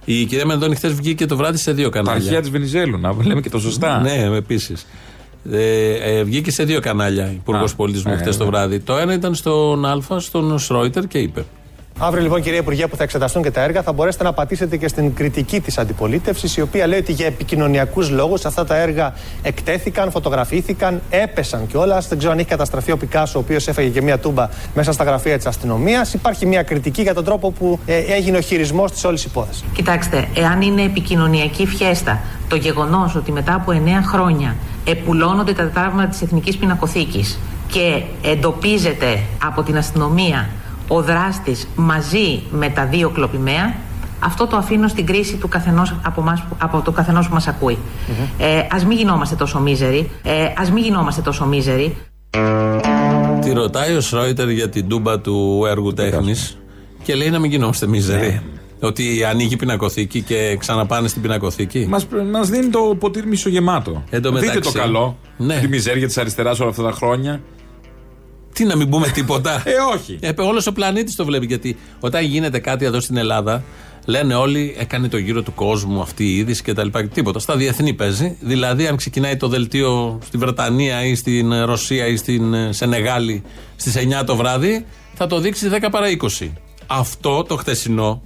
Η κυρία Μενδώνη χθες βγήκε το βράδυ σε δύο Τα κανάλια. αρχαία της Βενιζέλου, να λέμε και τα σωστά. Ναι, επίσης. Ε, ε, βγήκε σε δύο κανάλια υπουργός Α, πολιτισμού ε, χθες το ναι. βράδυ. Το ένα ήταν στον Α, στον Σρόιτερ και είπε. Αύριο λοιπόν, κυρία Υπουργέ, που θα εξεταστούν και τα έργα, θα μπορέσετε να πατήσετε και στην κριτική της αντιπολίτευσης, η οποία λέει ότι για επικοινωνιακούς λόγους αυτά τα έργα εκτέθηκαν, φωτογραφήθηκαν, έπεσαν κιόλας. Δεν ξέρω αν έχει καταστραφεί ο Πικάσο, ο οποίος έφαγε και μία τούμπα μέσα στα γραφεία της αστυνομίας. Υπάρχει μια κριτική για τον τρόπο που ε, έγινε ο χειρισμός της όλης υπόθεσης. Κοιτάξτε, εάν είναι επικοινωνιακή φιέστα το γεγονός ότι μετά από 9 χρόνια επουλώνονται τα τετράγωνα της Εθνικής Πινακοθήκης και εντοπίζεται από την αστυνομία ο δράστης μαζί με τα δύο κλοπημαία, αυτό το αφήνω στην κρίση του καθενός από, μας, που- από το καθενός που μας ακούει. Ε, ας μην γινόμαστε τόσο μίζεροι, ε, ας μην γινόμαστε τόσο μίζεροι. Τη ρωτάει ο Σρόιτερ για την τούμπα του έργου τέχνης και λέει να μην γινόμαστε μίζεροι. Ναι. Ότι ανοίγει πινακοθήκη και ξαναπάνε στην πινακοθήκη. Μας μας δίνει το ποτήρι μισογεμάτο. Εν τω Δείτε μεταξύ- το καλό. Ναι. Τη μιζέρια της αριστεράς όλα αυτά τα χρόνια. Τι να μην πούμε τίποτα. Ε, όχι. Ε, Όλος ο πλανήτης το βλέπει. Γιατί όταν γίνεται κάτι εδώ στην Ελλάδα, Λένε όλοι, έκανε το γύρο του κόσμου αυτή η είδηση κτλ. Τίποτα. Στα διεθνή παίζει. Δηλαδή, αν ξεκινάει το δελτίο στη Βρετανία ή στην Ρωσία ή στην ε, Σενεγάλη στις 9 το βράδυ, θα το δείξει 10 παρά 20. Αυτό το χτεσινό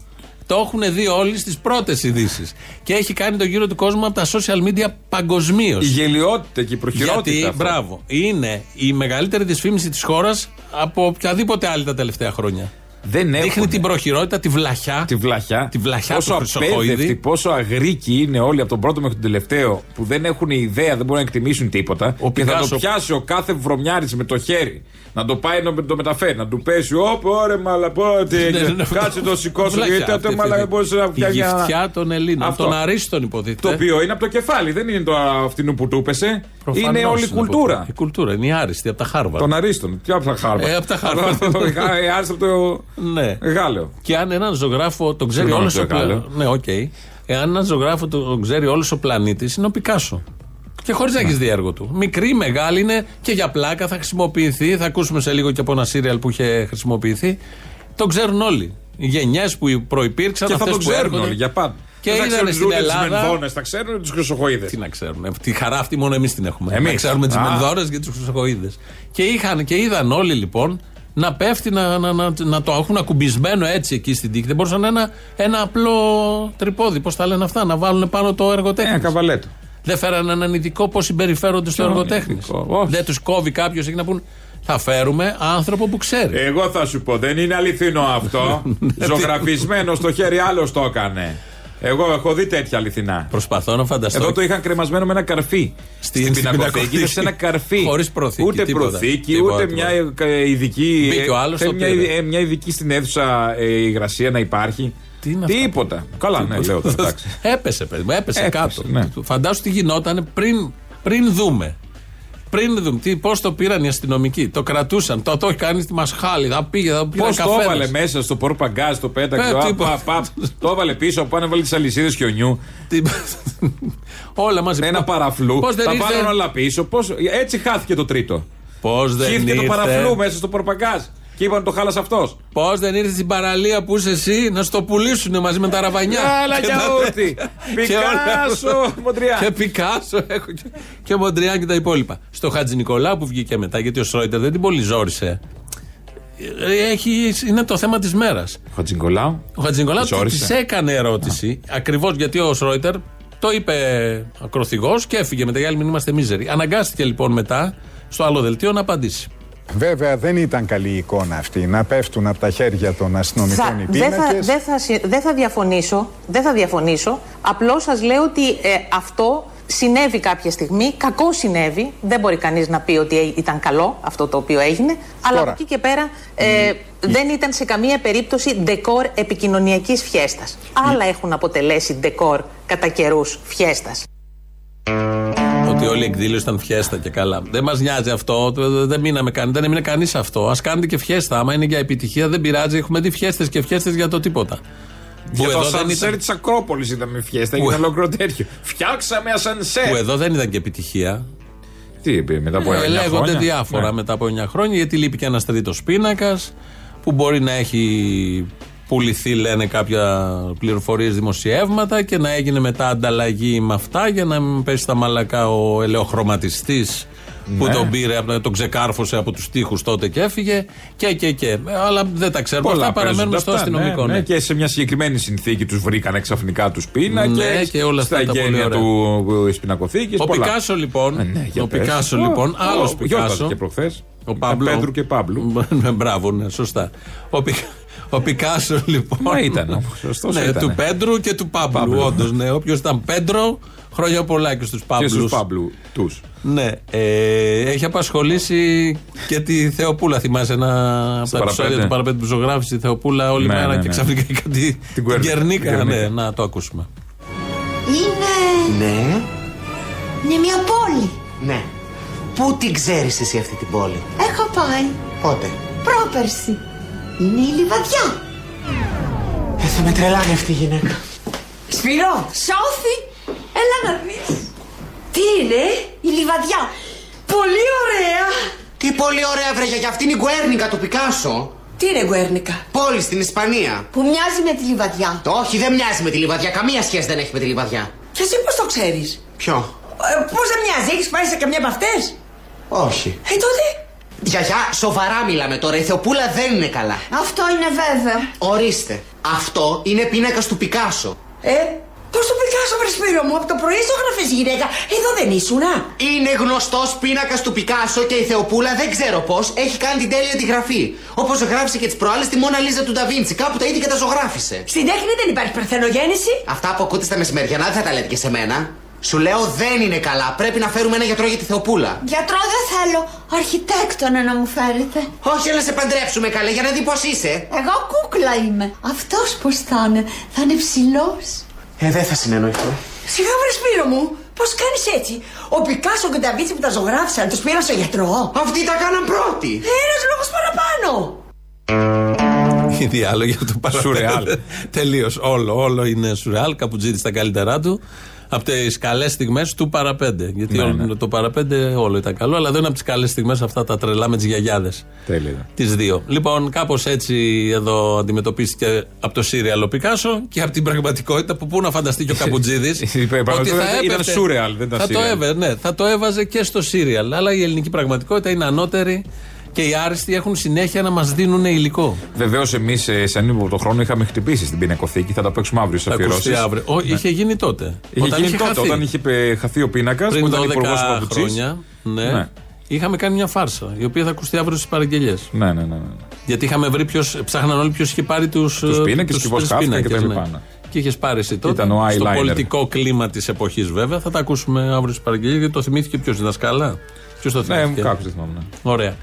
το έχουν δει όλοι στις πρώτες ειδήσεις. Και έχει κάνει το γύρο του κόσμου από τα social media παγκοσμίως. Η γελιότητα και η προχειρότητα. Γιατί, αυτό. μπράβο, είναι η μεγαλύτερη δυσφήμιση της χώρας από οποιαδήποτε άλλη τα τελευταία χρόνια. Δεν Δείχνει έχουνε. την προχειρότητα, τη βλαχιά. Τη βλαχιά. Τη βλαχιά πόσο του Χρυσοχοίδη. απέδευτοι, πόσο αγρίκοι είναι όλοι από τον πρώτο μέχρι τον τελευταίο που δεν έχουν ιδέα, δεν μπορούν να εκτιμήσουν τίποτα. Ο και θα Πικάσο- το πιάσει ο κάθε βρωμιάρης με το χέρι. Να το πάει να το μεταφέρει, να του πέσει. Ωπ, ωραία, μαλα, πω, τι Ναι, έγινε. ναι, ναι. Κάτσε το σηκώσω. Βλαχιά Γιατί αυτή, τότε μαλα αυτή. μπορούσε να Η φτιάξει. ένα- γυφτιά των Ελλήνων. Αυτό. Των Αρίστων υποτίθεται. Το οποίο είναι από το κεφάλι, δεν είναι το αυτινού που του έπεσε. Προφανώς Είναι όλη η από το- κουλτούρα. Η κουλτούρα είναι η άριστη από τα Χάρβαρντ. Των Αρίστων. Τι από τα Χάρβαρντ. Ε, από τα Χάρβαρντ. Ε, Άσε από το Ναι. Γάλλιο. Και αν έναν ζωγράφο τον ξέρει Συγγνώμη, όλος το ο πλανήτη. Γάλλο. Ναι, οκ. Εάν έναν ζωγράφο τον ξέρει όλος ο πλανήτης, είναι ο Πικάσο. Και χωρίς να έχεις δει έργο του. Μικρή, μεγάλη είναι και για πλάκα θα χρησιμοποιηθεί. Θα ακούσουμε σε λίγο και από ένα σύριαλ που είχε χρησιμοποιηθεί. Τον ξέρουν όλοι. Οι γενιές που προπήρξαν, Και θα αυτές το που ξέρουν έρχονται. όλοι για πάντα. Και Δεν θα είδανε ξέρουν στην ούτε τις Ελλάδα. Μενδώνες, θα ξέρουν τους Χρυσοχοίδες. Τι να ξέρουν. ε, Τη χαρά αυτή μόνο εμείς την έχουμε. Εμείς. Να ξέρουμε τις Α. μενδόρε και τους χρυσοκοίδε. Και, είχαν, και είδαν όλοι λοιπόν να πέφτει, να, να, να, να το έχουν ακουμπισμένο έτσι εκεί στην τύχη. Δεν μπορούσαν ένα, ένα απλό τρυπόδι, πώς τα λένε αυτά, να βάλουν πάνω το εργοτέχνη. Ένα καβαλέτο. Δεν φέραν έναν ειδικό πώς συμπεριφέρονται στο Ποιον εργοτέχνη. ειδικό, όχι. Δεν τους κόβει κάποιος εκεί να πούν. Θα φέρουμε άνθρωπο που ξέρει. Εγώ θα σου πω, δεν είναι αληθινό αυτό. Ζωγραφισμένο στο χέρι, άλλος το έκανε. Εγώ έχω δει τέτοια αληθινά. Προσπαθώ να φανταστώ. Εδώ το είχαν κρεμασμένο με ένα καρφί. Στην- Στην, στην πινακοθήκη. πινακοθήκη. Ήταν σε ένα καρφί. Χωρίς προθήκη, Ούτε τίποτα. προθήκη, Τίποτα, ούτε τίποτα. μια ε, ειδική. Μπήκε ο άλλος, θέλει το μια, πήρε. ε, μια ειδική στην αίθουσα ε, υγρασία να υπάρχει. Τι είναι αυτά; Τίποτα. Καλά, ναι, λέω τώρα. εντάξει. Έπεσε, παιδί μου, έπεσε, Έπεσε, κάτω. ναι. Φαντάσου τι γινόταν πριν, πριν δούμε. Πριν δούμε τι, πώς το πήραν οι αστυνομικοί. Το κρατούσαν. Το, το έχει κάνει στη Μασχάλη. Θα πήγε, θα πήγε Πώ το έβαλε μέσα στο πορπαγκάζ, το πέταξε. Ε, α, τίποτα. πα, πα, το έβαλε πίσω, πάνω έβαλε τις αλυσίδες χιονιού. Όλα μαζί. Ένα παραφλού. Πώς δεν τα ήρθε- βάλαν όλα πίσω. Πώς, έτσι χάθηκε το τρίτο. Πώς δεν Χύθηκε ήρθε; το παραφλού μέσα στο πορπαγκάζ. Και είπαν το χάλασε αυτός. Πώς δεν ήρθες στην παραλία που είσαι εσύ να στο πουλήσουν μαζί με τα ραβανιά; Άλλα Και για τα- ούτη. Και όλα- Πικάσο, Μοντριά. Και Πικάσο έχω και, και Μοντριά και τα υπόλοιπα. Στο Χατζη Νικολάου που βγήκε μετά, γιατί ο Σρόιτερ δεν την πολύ ζόρισε. Ε, Έχει, είναι το θέμα της μέρας. Χατζηνικολάου. Ο Χατζη Νικολάου Ζόρισε. της έκανε ερώτηση, ακριβώς γιατί ο Σρόιτερ το είπε ακροθυγός και έφυγε μετά. Οι άλλοι μην είμαστε μίζεροι. Αναγκάστηκε λοιπόν μετά στο άλλο δελτίο να απαντήσει. Βέβαια δεν ήταν καλή εικόνα αυτή να πέφτουν από τα χέρια των αστυνομικών οι δεν, θα, πίνακες. δεν, θα, συ- δεν θα διαφωνήσω. Δεν θα διαφωνήσω. Απλώς σας λέω ότι ε, αυτό συνέβη κάποια στιγμή. Κακό συνέβη. Δεν μπορεί κανείς να πει ότι ε- ήταν καλό αυτό το οποίο έγινε. Αλλά από εκεί και πέρα ε, δεν ήταν σε καμία περίπτωση ντεκόρ επικοινωνιακής φιέστας. Άλλα έχουν αποτελέσει ντεκόρ κατά καιρούς φιέστας. Ότι όλη η εκδήλωση ήταν φιέστα και καλά. Δεν μας νοιάζει αυτό. Δεν, μείναμε, καν- δεν έμεινε κανείς αυτό. Α κάνετε και φιέστα. Άμα είναι για επιτυχία, δεν πειράζει. Έχουμε δει φιέστες και φιέστες για το τίποτα. Για Που το εδώ δεν σανσέρ ήταν- τη Ακρόπολης ήταν με φιέστα. Που- Έγινε ολόκληρο τέτοιο. Φτιάξαμε ασανσέρ. Που εδώ δεν ήταν και επιτυχία. Τι είπε μετά από Ε, 9 λέγονται χρόνια. διάφορα Ναι. μετά από 9 χρόνια, γιατί λείπει και ένας τρίτος πίνακας που μπορεί να έχει πουληθεί, λένε κάποια πληροφορίες, δημοσιεύματα και να έγινε μετά ανταλλαγή με αυτά για να μην πέσει στα μαλακά ο ελαιοχρωματιστής που Ναι. τον πήρε, από- τον ξεκάρφωσε από τους τοίχου τότε και έφυγε και και και. Ε, Αλλά δεν τα ξέρουμε. Πολλά αυτά παραμένουν παίζονται στο αυτά, αστυνομικό. ναι, ναι. ναι, και σε μια συγκεκριμένη συνθήκη τους βρήκανε ξαφνικά τους πίνακες. Ναι, και όλα αυτά Στα τα πολύ γένεια ωραία. του της πινακοθήκης. Ο Πικάσο λοιπόν, ναι, για ο πες. Πικάσο Ω, λοιπόν, ω, άλλος γιόρταζε Πικάσο. και προχθές. Ο Παμπλό. Πέντρου και Παύλου. Μπράβο, ναι, σωστά. Ο, Πι- ο Πικάσο λοιπόν. Μα ήταν, όμως, σωστός ναι, ήτανε. του Πέντρου και του Παύλου. Παύλου. Όντως, ναι. Όποιος ήταν Πέντρο, χρόνια πολλά και στους Παύλους. Και στους Παύλου τους. Ναι, ε, έχει απασχολήσει και τη Θεοπούλα. Θυμάσαι ένα από τα παραπέντε. επεισόδια του παραπέντε που ζωγράφησε η Θεοπούλα όλη Ναι, μέρα ναι, και ναι. ξαφνικά είχε κάτι. Την Κουέρνικα. Κερνίκα. Την Ναι, Κερνίκα. να το ακούσουμε. Είναι... Ναι, Είναι μια πόλη. ναι. Πού την ξέρεις εσύ αυτή την πόλη; Έχω πάει. Πότε; Πρόπερση. Είναι η Λιβαδιά. Ε, θα με τρελάνει αυτή η γυναίκα. Σπυρό. Σώθη. Έλα να δεις. Τι είναι. Η Λιβαδιά. Πολύ ωραία. Τι πολύ ωραία βρε, για αυτή είναι η Γκουέρνικα του Πικάσο. Τι είναι Γκουέρνικα; Πόλη στην Ισπανία. Που μοιάζει με τη λιβαδιά. Το όχι, δεν μοιάζει με τη λιβαδιά. Καμία σχέση δεν έχει με τη λιβαδιά. Και εσύ πώς το ξέρεις; Ποιο; Ε, πώς δεν μοιάζει, έχεις πάει σε καμιά από αυτές; Όχι. Ε, τότε. Γιαγιά, σοβαρά μιλάμε τώρα. Η Θεοπούλα δεν είναι καλά. Αυτό είναι βέβαιο. Ορίστε. Αυτό είναι πίνακα του Πικάσο. Ε, πώς το πικάσω, βρε Σπύρο μου, από το πρωί στο γραφέ γυναίκα. Εδώ δεν ήσουνα. Είναι γνωστός πίνακας του Πικάσο και η Θεοπούλα δεν ξέρω πώς έχει κάνει την τέλεια τη γραφή. Όπως γράψει και τις προάλλες τη Μόνα Λίζα του Νταβίντσι. Κάπου τα είδε και τα ζωγράφησε. Στην τέχνη δεν υπάρχει παρθενογέννηση. Αυτά που ακούτε στα μεσημεριανά δεν θα τα λέτε και σε μένα. Σου λέω δεν είναι καλά. Πρέπει να φέρουμε ένα γιατρό για τη Θεοπούλα. Γιατρό δεν θέλω. Αρχιτέκτονα να μου φέρετε. Όχι, να σε παντρέψουμε καλέ για να δει πώς είσαι. Εγώ κούκλα είμαι. Αυτός πώς θα είναι. Θα είναι ψηλός. Ε, δεν θα συνεννοηθώ. Σιγά βρε Σπύρο μου. Πώς κάνεις έτσι; Ο Πικάσο και τα Βίτσι που τα ζωγράφησαν τους πήραν στο γιατρό; Αυτοί τα κάναν πρώτοι. Ένας λόγος παραπάνω. Οι διάλογοι από το Σουρεάλ. Τελείως. Όλο, όλο είναι σουρεάλ. Καπουτζήτη στα καλύτερά του. Από τις καλές στιγμές του παραπέντε. Γιατί Ναι, όλο- ναι. το παραπέντε όλο ήταν καλό, αλλά δεν είναι από τις καλές στιγμές αυτά τα τρελά με τις γιαγιάδες. Τέλεια. Τις δύο. Λοιπόν, κάπως έτσι εδώ αντιμετωπίστηκε από το Σύριαλ ο Πικάσο και από την πραγματικότητα που πού να φανταστεί και ο Καπουτζίδη. Η πραγματικότητα ήταν surreal, δεν ήταν θα το serial. έβαζε, ναι, θα το έβαζε και στο Σύριαλ. Αλλά η ελληνική πραγματικότητα είναι ανώτερη και οι άριστοι έχουν συνέχεια να μας δίνουν υλικό. Βεβαίως, εμείς σε ανήμου το χρόνο είχαμε χτυπήσει στην πινακοθήκη. Θα τα παίξουμε αύριο στις Θα ακουστεί αφιερώσει. αύριο. Ω, Είχε γίνει τότε. Είχε όταν γίνει είχε τότε, χαθεί. όταν είχε πε- χαθεί ο πίνακας που Πριν ήταν 12 υπουργός Παπουτσής. χρόνια. Ναι. Ναι. Είχαμε κάνει μια φάρσα, η οποία θα ακουστεί αύριο στις παραγγελίε. Ναι, ναι, ναι. ναι. Γιατί είχαμε βρει ποιος, ψάχναν όλοι ποιος είχε πάρει τους Τους πίνακες και πώς χάθηκαν και τα λοιπά, ναι. Και είχες πάρει εσύ τότε. Ήταν ο στο eyeliner. πολιτικό κλίμα της εποχής, βέβαια. Θα τα ακούσουμε αύριο στις παραγγελίες, γιατί το θυμήθηκε ποιος, η δασκάλα; Ποιος το Ναι, θυμήθηκε; κάποιος δεν θυμάμαι. ναι. Ωραία.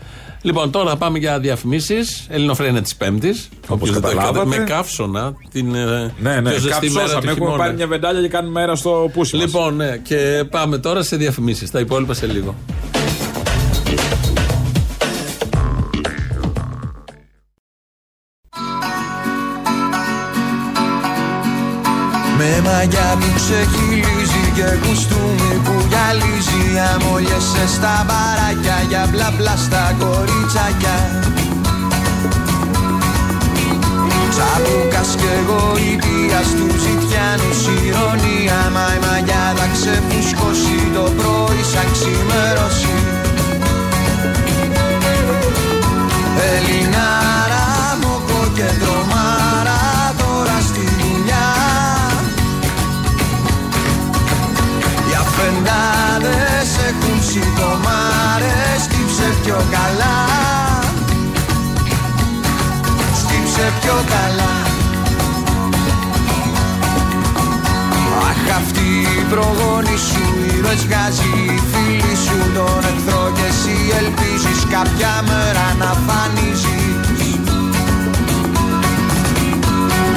Λοιπόν, τώρα θα πάμε για διαφημίσεις. Ελληνοφρένια της Πέμπτης. Όπως καταλάβατε. Με καύσωνα. Την ε, Ναι, ναι, πιο ζεστή μέρα κάψωσαμε. του Έχουμε χειμώνα. πάρει μια βεντάλια και κάνουμε μέρα στο πούσι μας. Λοιπόν, ναι, και πάμε τώρα σε διαφημίσεις. Τα υπόλοιπα σε λίγο. Με μαγιά που ξεχυλίζει και κουστούμι που γυαλίζει Αμολιέσαι στα μπαράκια για μπλα μπλα στα κοριτσάκια. Τσαπούκας και γοητεία στου ζητιάνους ηρωνία Μα η μαγιά θα ξεφουσκώσει το πρωί σαν ξημερώσει πιο καλά. Αχ αυτή η προγόνη σου ήρωες βγάζει η φίλη σου Τον εχθρό και εσύ ελπίζεις κάποια μέρα να φανίζεις.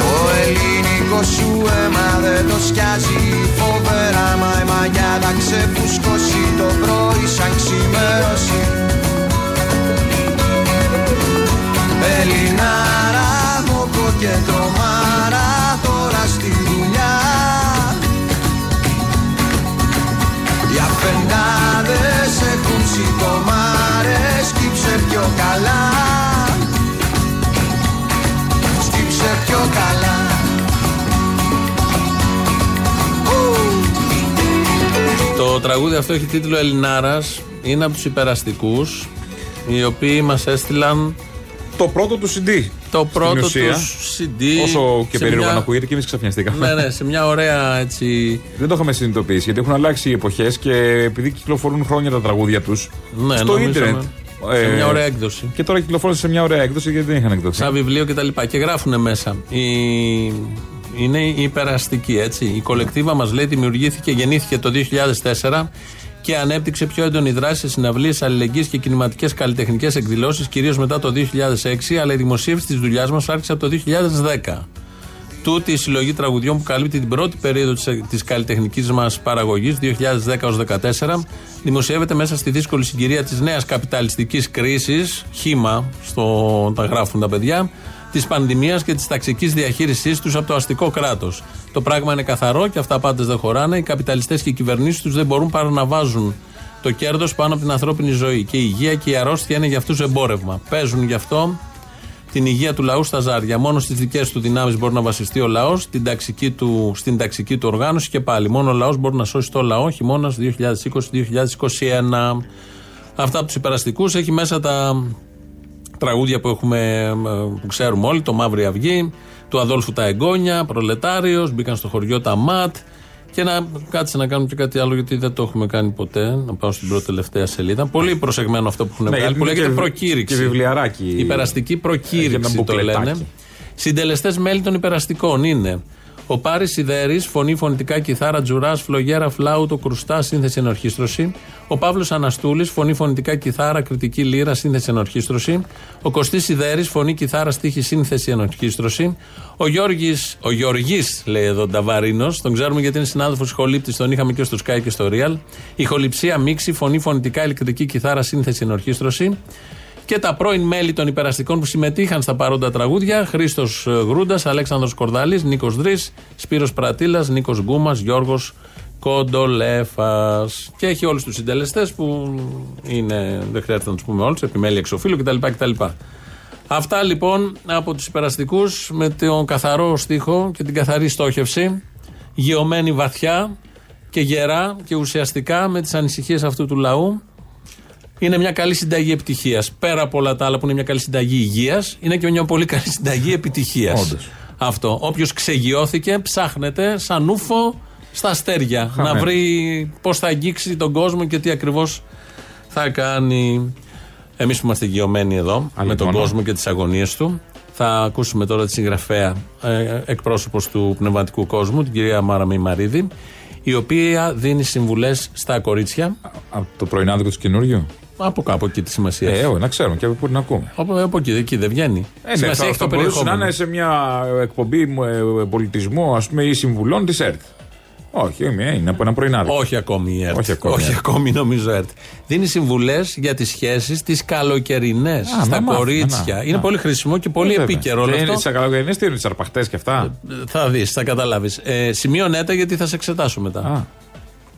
Το ελληνικό σου αίμα δεν το σκιάζει φοβερά Μα η μαγιά θα ξεφουσκώσει το πρωί σαν ξημέρωση. Ελληνάρα, μοκό και τρομάρα τώρα στη δουλειά. Οι αφεντάδες έχουν σιτομάρες Σκύψε πιο καλά. Σκύψε πιο καλά. Το τραγούδι αυτό έχει τίτλο Ελληνάρας. Είναι από τους υπεραστικούς, οι οποίοι μας έστειλαν Το πρώτο του CD. το πρώτο τους ουσία, CD. Όσο και σε περίεργο μια- να ακούγεται και εμείς ξαφνιαστήκαμε. Ναι, ναι, σε μια ωραία έτσι. Δεν το είχαμε συνειδητοποιήσει γιατί έχουν αλλάξει οι εποχές και επειδή κυκλοφορούν χρόνια τα τραγούδια τους Ναι, στο νομίζαμε. ίντερνετ. Σε ε, μια ωραία έκδοση. Και τώρα κυκλοφόρησε σε μια ωραία έκδοση γιατί δεν είχαν εκδοθεί. Σαν βιβλίο και τα λοιπά. Και γράφουν μέσα. Η... Είναι η υπεραστική, έτσι. Η κολεκτίβα μας λέει δημιουργήθηκε, γεννήθηκε το 2004 και ανέπτυξε πιο έντονη δράση σε συναυλίες αλληλεγγύης και κινηματικές καλλιτεχνικές εκδηλώσεις, κυρίως μετά το 2006, αλλά η δημοσίευση της δουλειάς μας άρχισε από το 2010. Τούτη η συλλογή τραγουδιών που καλύπτει την πρώτη περίοδο της, της καλλιτεχνικής μας παραγωγής 2010-2014 δημοσιεύεται μέσα στη δύσκολη συγκυρία της νέας καπιταλιστικής κρίσης χήμα, στο, τα γράφουν τα παιδιά της πανδημίας και της ταξικής διαχείρισής τους από το αστικό κράτος. Το πράγμα είναι καθαρό και αυτά πάντες δεν χωράνε. Οι καπιταλιστές και οι κυβερνήσεις τους δεν μπορούν παρά να βάζουν το κέρδος πάνω από την ανθρώπινη ζωή και η υγεία και η αρρώστια είναι για αυτούς εμπόρευμα. Παίζουν γι' αυτό την υγεία του λαού στα ζάρια. Μόνο στις δικές του δυνάμεις μπορεί να βασιστεί ο λαός, στην ταξική του, στην ταξική του οργάνωση και πάλι. Μόνο ο λαός μπορεί να σώσει το λαό χειμώνας 2020-2021. Αυτά από τους υπεραστικούς έχει μέσα τα τραγούδια που, έχουμε, ε, που ξέρουμε όλοι, το Μαύρη Αυγή, του Αδόλφου τα Εγγόνια, Προλετάριος, μπήκαν στο χωριό τα ΜΑΤ. Και να κάτσε να κάνουμε και κάτι άλλο, γιατί δεν το έχουμε κάνει ποτέ. Να πάω στην πρώτη τελευταία σελίδα. Πολύ προσεγμένο αυτό που έχουν Ναι, βγάλει. Που είναι λέγεται και- προκήρυξη. και βιβλιαράκι. Υπεραστική Έχει προκήρυξη ένα το μπουκλετάκι. λένε. Συντελεστές μέλη των υπεραστικών είναι ο Πάρης Σιδέρης, φωνή, φωνητικά κιθάρα, τζουράς, φλογέρα, φλάουτο, κρουστά, σύνθεση ενορχίστρωση. Ο Παύλος Αναστούλης, φωνή, φωνητικά κιθάρα, κριτική λύρα, σύνθεση ενορχίστρωση. Ο Κωστής Σιδέρης, φωνή, κιθάρα, στίχη, σύνθεση ενορχίστρωση. Ο Γιώργης, ο Γεωργής, λέει εδώ Νταβαρίνος, τον ξέρουμε γιατί είναι συνάδελφος ηχολήπτης, τον είχαμε και στο Sky και στο Real. Ηχοληψία, μίξη, φωνή, φωνητικά, ηλεκτρική κιθάρα, σύνθεση ενορχίστρωση. Και τα πρώην μέλη των υπεραστικών που συμμετείχαν στα παρόντα τραγούδια: Χρήστος Γρούντας, Αλέξανδρος Κορδάλη, Νίκος Δρή, Σπύρος Πρατήλας, Νίκος Γκούμας, Γιώργος Κοντολέφας. Και έχει όλους τους συντελεστές που είναι, δεν χρειάζεται να τους πούμε όλους, επιμέλεια εξοφίλου κτλ. κτλ. Αυτά λοιπόν από τους υπεραστικούς με τον καθαρό στίχο και την καθαρή στόχευση, γεωμένη βαθιά και γερά και ουσιαστικά με τις ανησυχίες αυτού του λαού. Είναι μια καλή συνταγή επιτυχίας. Πέρα από όλα τα άλλα που είναι μια καλή συνταγή υγείας, είναι και μια πολύ καλή συνταγή επιτυχίας. Όντως. Αυτό. Όποιος ξεγειώθηκε, ψάχνεται σαν ούφο στα αστέρια. Χαμένο. Να βρει πώς θα αγγίξει τον κόσμο και τι ακριβώς θα κάνει. Εμείς που είμαστε γειωμένοι εδώ με τον μόνο. κόσμο και τις αγωνίες του, θα ακούσουμε τώρα τη συγγραφέα ε, εκπρόσωπος του πνευματικού κόσμου, την κυρία Μάρα Μημαρίδη, η οποία δίνει συμβουλές στα κορίτσια. Από το πρωινάδικο του καινούριου. Από κάπου εκεί τη σημασία. Ε, όχι, να ξέρουμε και από πού την ακούμε. Από, από εκεί, εκεί δεν βγαίνει. Ε, ναι, σημασία θα, έχει θα το μπορούσε να περιεχόμενο. είναι σε μια εκπομπή μου, ε, πολιτισμού ας πούμε, ή συμβουλών της ΕΡΤ. Όχι, ε, είναι από ένα πρωινάδικο. Όχι ακόμη η ΕΡΤ. Όχι ακόμη. Όχι η ΕΡΤ. ακόμη νομίζω η ΕΡΤ. Δίνει συμβουλές για τις σχέσεις τις καλοκαιρινές Α, στα να μάθουμε, κορίτσια. να, είναι να. πολύ χρήσιμο και πολύ Ε, βέβαια. επίκαιρο όλο Δεν είναι αυτό. Στι καλοκαιρινές τι είναι, τις αρπαχτές και αυτά. Θα δεις, θα καταλάβεις. Ε, σημείωνε τα γιατί θα σε εξετάσω μετά.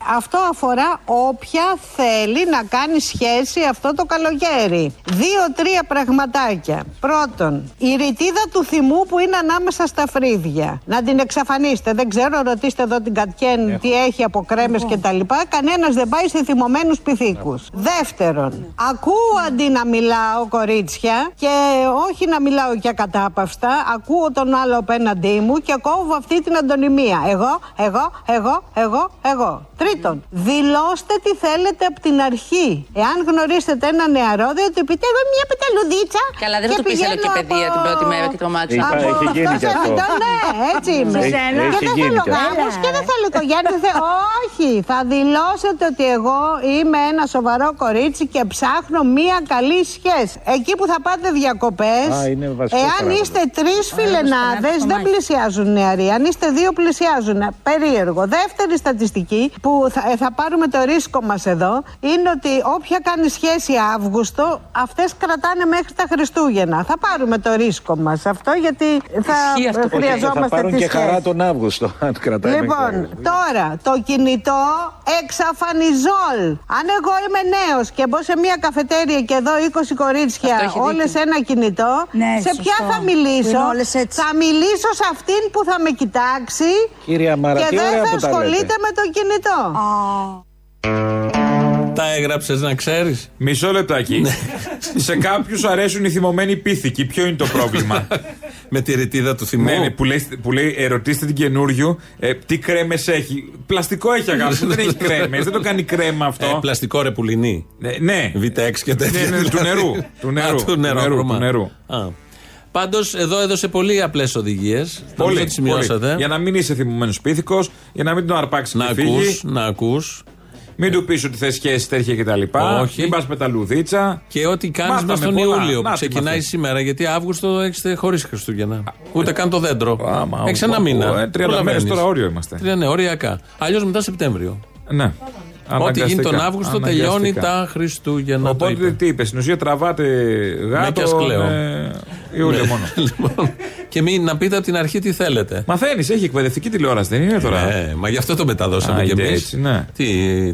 Αυτό αφορά όποια θέλει να κάνει σχέση αυτό το καλοκαίρι. Δύο-τρία πραγματάκια. Πρώτον, η ρητίδα του θυμού που είναι ανάμεσα στα φρύδια. Να την εξαφανίσετε. Δεν ξέρω, ρωτήστε εδώ την Κατιέν τι έχει από κρέμες κτλ. Κανένας δεν πάει σε θυμωμένους πυθίκους. Δεύτερον, ακούω αντί να μιλάω κορίτσια και όχι να μιλάω και ακατάπαυστα. Ακούω τον άλλο απέναντί μου και κόβω αυτή την αντωνυμία. Εγώ, εγώ, εγώ, εγώ, εγώ. Τρίτον, δηλώστε τι θέλετε από την αρχή. Εάν γνωρίσετε ένα νεαρό, δεν του πείτε εγώ είμαι μια πεταλουδίτσα. Καλά, δεν θα και του πεις πηγαίνω ελοκυπαιδεία από- την πρώτη μέρα και τρομάξα. Από Έχει γίνει αυτός κι σε αυτό. αυτό, ναι, έτσι είμαι. Σε σένα. Και Έχει δεν γίνει θέλω κι αυτό. γάμους και δεν θέλω οικογένεια. δεν θέλω- Όχι, θα δηλώσετε ότι εγώ είμαι ένα σοβαρό κορίτσι και ψάχνω μια καλή σχέση. Εκεί που θα πάτε διακοπές, Α, είναι βασικό εάν πράγμα. είστε τρεις φιλενάδες, δεν πλησιάζουν νεαροί. Αν είστε δύο, πλησιάζουν. Περίεργο. Δεύτερη στατιστική που θα, ε, θα πάρουμε το ρίσκο μας εδώ είναι ότι όποια κάνει σχέση Αύγουστο, αυτές κρατάνε μέχρι τα Χριστούγεννα. Θα πάρουμε το ρίσκο μας αυτό γιατί θα χρειαζόμαστε Θα πάρουν τη και χαρά σχέση. τον Αύγουστο, αν κρατάει μέχρι Λοιπόν, Αύγουστο. τώρα το κινητό εξαφανιζόλ. Αν εγώ είμαι νέος και μπω σε μια καφετέρια και εδώ 20 κορίτσια, Αυτό έχει όλες δίκιο. ένα κινητό, Ναι, σε ποια σωστό. θα Που μιλήσω. είναι όλες Θα μιλήσω σε αυτήν που θα με κοιτάξει Κυρία Μάρα, και τι δεν ωραία θα που τα ασχολείται λέτε. με το κινητό. Τα έγραψες να ξέρεις. Μισό λεπτάκι. Σε κάποιους αρέσουν οι θυμωμένοι πίθηκοι. Ποιο είναι το πρόβλημα; με τη ρητίδα του θυμού. Ναι, ναι, που, λέει, που λέει ε, ρωτήστε την καινούριου ε, τι κρέμες έχει. Πλαστικό έχει αγάπη, μου, δεν έχει κρέμες. δεν το κάνει κρέμα αυτό. Ε, πλαστικό ρεπουλινί. Ναι, ναι. V6 και τέτοια. Ναι, ναι, του νερού. Του νερού. Α, του νερού. Του νερού, χρώμα. του νερού. Πάντως εδώ έδωσε πολύ απλές οδηγίες. Πολύ, τη σημειώσατε. πολύ. Για να μην είσαι θυμωμένος πίθηκος, για να μην τον αρπάξεις Να και φύγει. ακούς, να ακούς. Μην του πεις ότι θες σχέσεις τέτοια κτλ. Όχι. Μην πας με τα λουδίτσα. Και ό,τι κάνεις Μάθαμε μέσα στον πολλά. Ιούλιο που Να, τι ξεκινάει μαθαίνω. σήμερα. Γιατί Αύγουστο έχετε χωρίς Χριστούγεννα. Ούτε καν το δέντρο. Έχεις ένα ω, μήνα. ε, 30 μέρες Προλαβαίνεις. τώρα όριο είμαστε. Τρία, ναι, οριακά. Αλλιώς μετά Σεπτέμβριο. Ναι. Ό,τι γίνει τον Αναγκαστικά. Αύγουστο τελειώνει Αναγκαστικά. τα Χριστούγεννα. το Οπότε είπε. τι είπες, στην ουσία τραβάτε Ναι, και γάτο. ας κλαίω. ε, Ιούλιο Ναι. μόνο. Λοιπόν, και μην να πείτε από την αρχή τι θέλετε. Μαθαίνεις, έχει εκπαιδευτική τηλεόραση, δεν είναι τώρα; Ναι, μα γι' αυτό το μεταδώσαμε Α, κι είναι εμείς. έτσι, ναι. Τι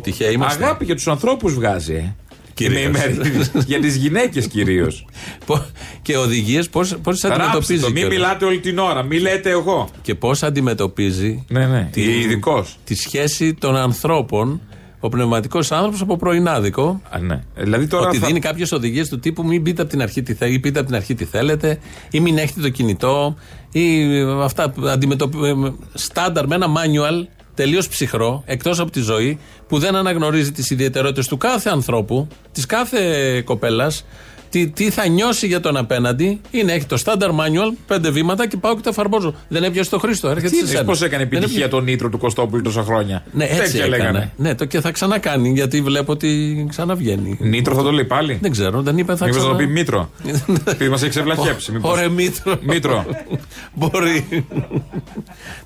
τυχαίοι είμαστε; Αγάπη για τους ανθρώπους βγάζει. ε. κυρίως. Είναι ημέρη. Για τις γυναίκες κυρίως. και οδηγίες πώς αντιμετωπίζει. το, μην κιόλας; μιλάτε όλη την ώρα, μη λέτε εγώ. Και πώς αντιμετωπίζει Ναι, ναι. τη, Ειδικός. τη σχέση των ανθρώπων, ο πνευματικός άνθρωπος από πρωινάδικο. Α, ναι. Δηλαδή τώρα ότι θα- δίνει κάποιες οδηγίες του τύπου μην πείτε από την αρχή τι θέλετε, ή πείτε από την αρχή τι θέλετε, ή μην έχετε το κινητό, ή ε, αυτά που αντιμετωπι... ε, στάνταρ με ένα manual τελείως ψυχρό, εκτός από τη ζωή, που δεν αναγνωρίζει τις ιδιαιτερότητες του κάθε ανθρώπου, της κάθε κοπέλας, τι, τι θα νιώσει για τον απέναντι, είναι έχει το στάνταρ manual, πέντε βήματα και πάω και το εφαρμόζω. Δεν έπιασε το Χρήστο, έρχεται Τι σε είδες σένα. πώς έκανε Δεν επιτυχία έπιασε- τον Νίτρο του Κωστόπουλου τόσα χρόνια; ναι, έτσι Τέτοια έκανε. λέγανε. Ναι, το και θα ξανακάνει γιατί βλέπω ότι ξαναβγαίνει. Νίτρο θα το λέει πάλι; Δεν ξέρω, δεν είπε θα Μήπως θα ξανα... το πει Μήτρο; Επειδή μας έχει ξεβλαχέψει. μήπως. Ωραία, Μήτρο. Μήτρο. Μπορεί.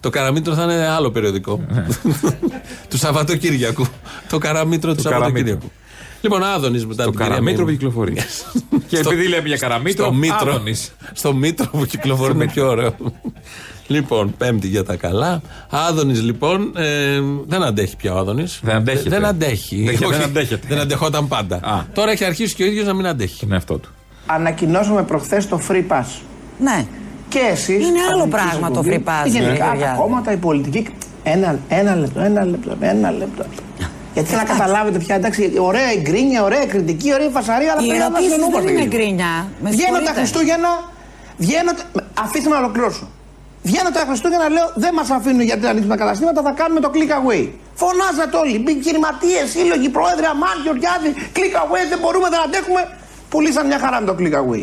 το Καραμήτρο θα είναι άλλο περιοδικό. του Σαββατοκύριακου. Το Καραμήτρο του Σαββατοκύριακου. Λοιπόν, Άδωνης μετά Το την κυρία καραμίτρο που Μήνου. κυκλοφορεί. Και Στο- επειδή λέμε για καραμίτρο, στο μήτρο, Άδωνης. στο μήτρο που κυκλοφορεί είναι πιο ωραίο. λοιπόν, πέμπτη για τα καλά. Άδωνης λοιπόν ε, δεν αντέχει πια ο Άδωνης. Δεν αντέχεται. Δεν αντέχει. Δεν- δεν Όχι, αντέχεται. Δεν αντεχόταν πάντα. Α. Τώρα έχει αρχίσει και ο ίδιος να μην αντέχει. Είναι αυτό του. Ανακοινώσαμε προχθές το free pass. Ναι. Και εσείς. Είναι άλλο πράγμα το free pass, Γενικά ναι, τα Γεωργιάδη. κόμματα, η πολιτική. Ένα, ένα λεπτό, ένα λεπτό, ένα λεπτό. Γιατί θέλω να καταλάβετε πια, εντάξει, ωραία η γκρίνια, ωραία η κριτική, ωραία η φασαρία, αλλά Οι πρέπει να ερωτήσεις συνεννοούμαστε δεν είναι λίγο. γκρίνια. Με Βγαίνω τα συγχωρείτε. Χριστούγεννα, βγαίνω. τα- Αφήστε με να ολοκληρώσω. Βγαίνω τα Χριστούγεννα, λέω δεν μας αφήνουν γιατί να ανοίξουμε τα καταστήματα, θα κάνουμε το click away. Φωνάζατε όλοι. Επιχειρηματίε, σύλλογοι, πρόεδρε, Αμάν, Γεωργιάδη, click away, δεν μπορούμε, δεν αντέχουμε. Πουλήσαν μια χαρά με το click away.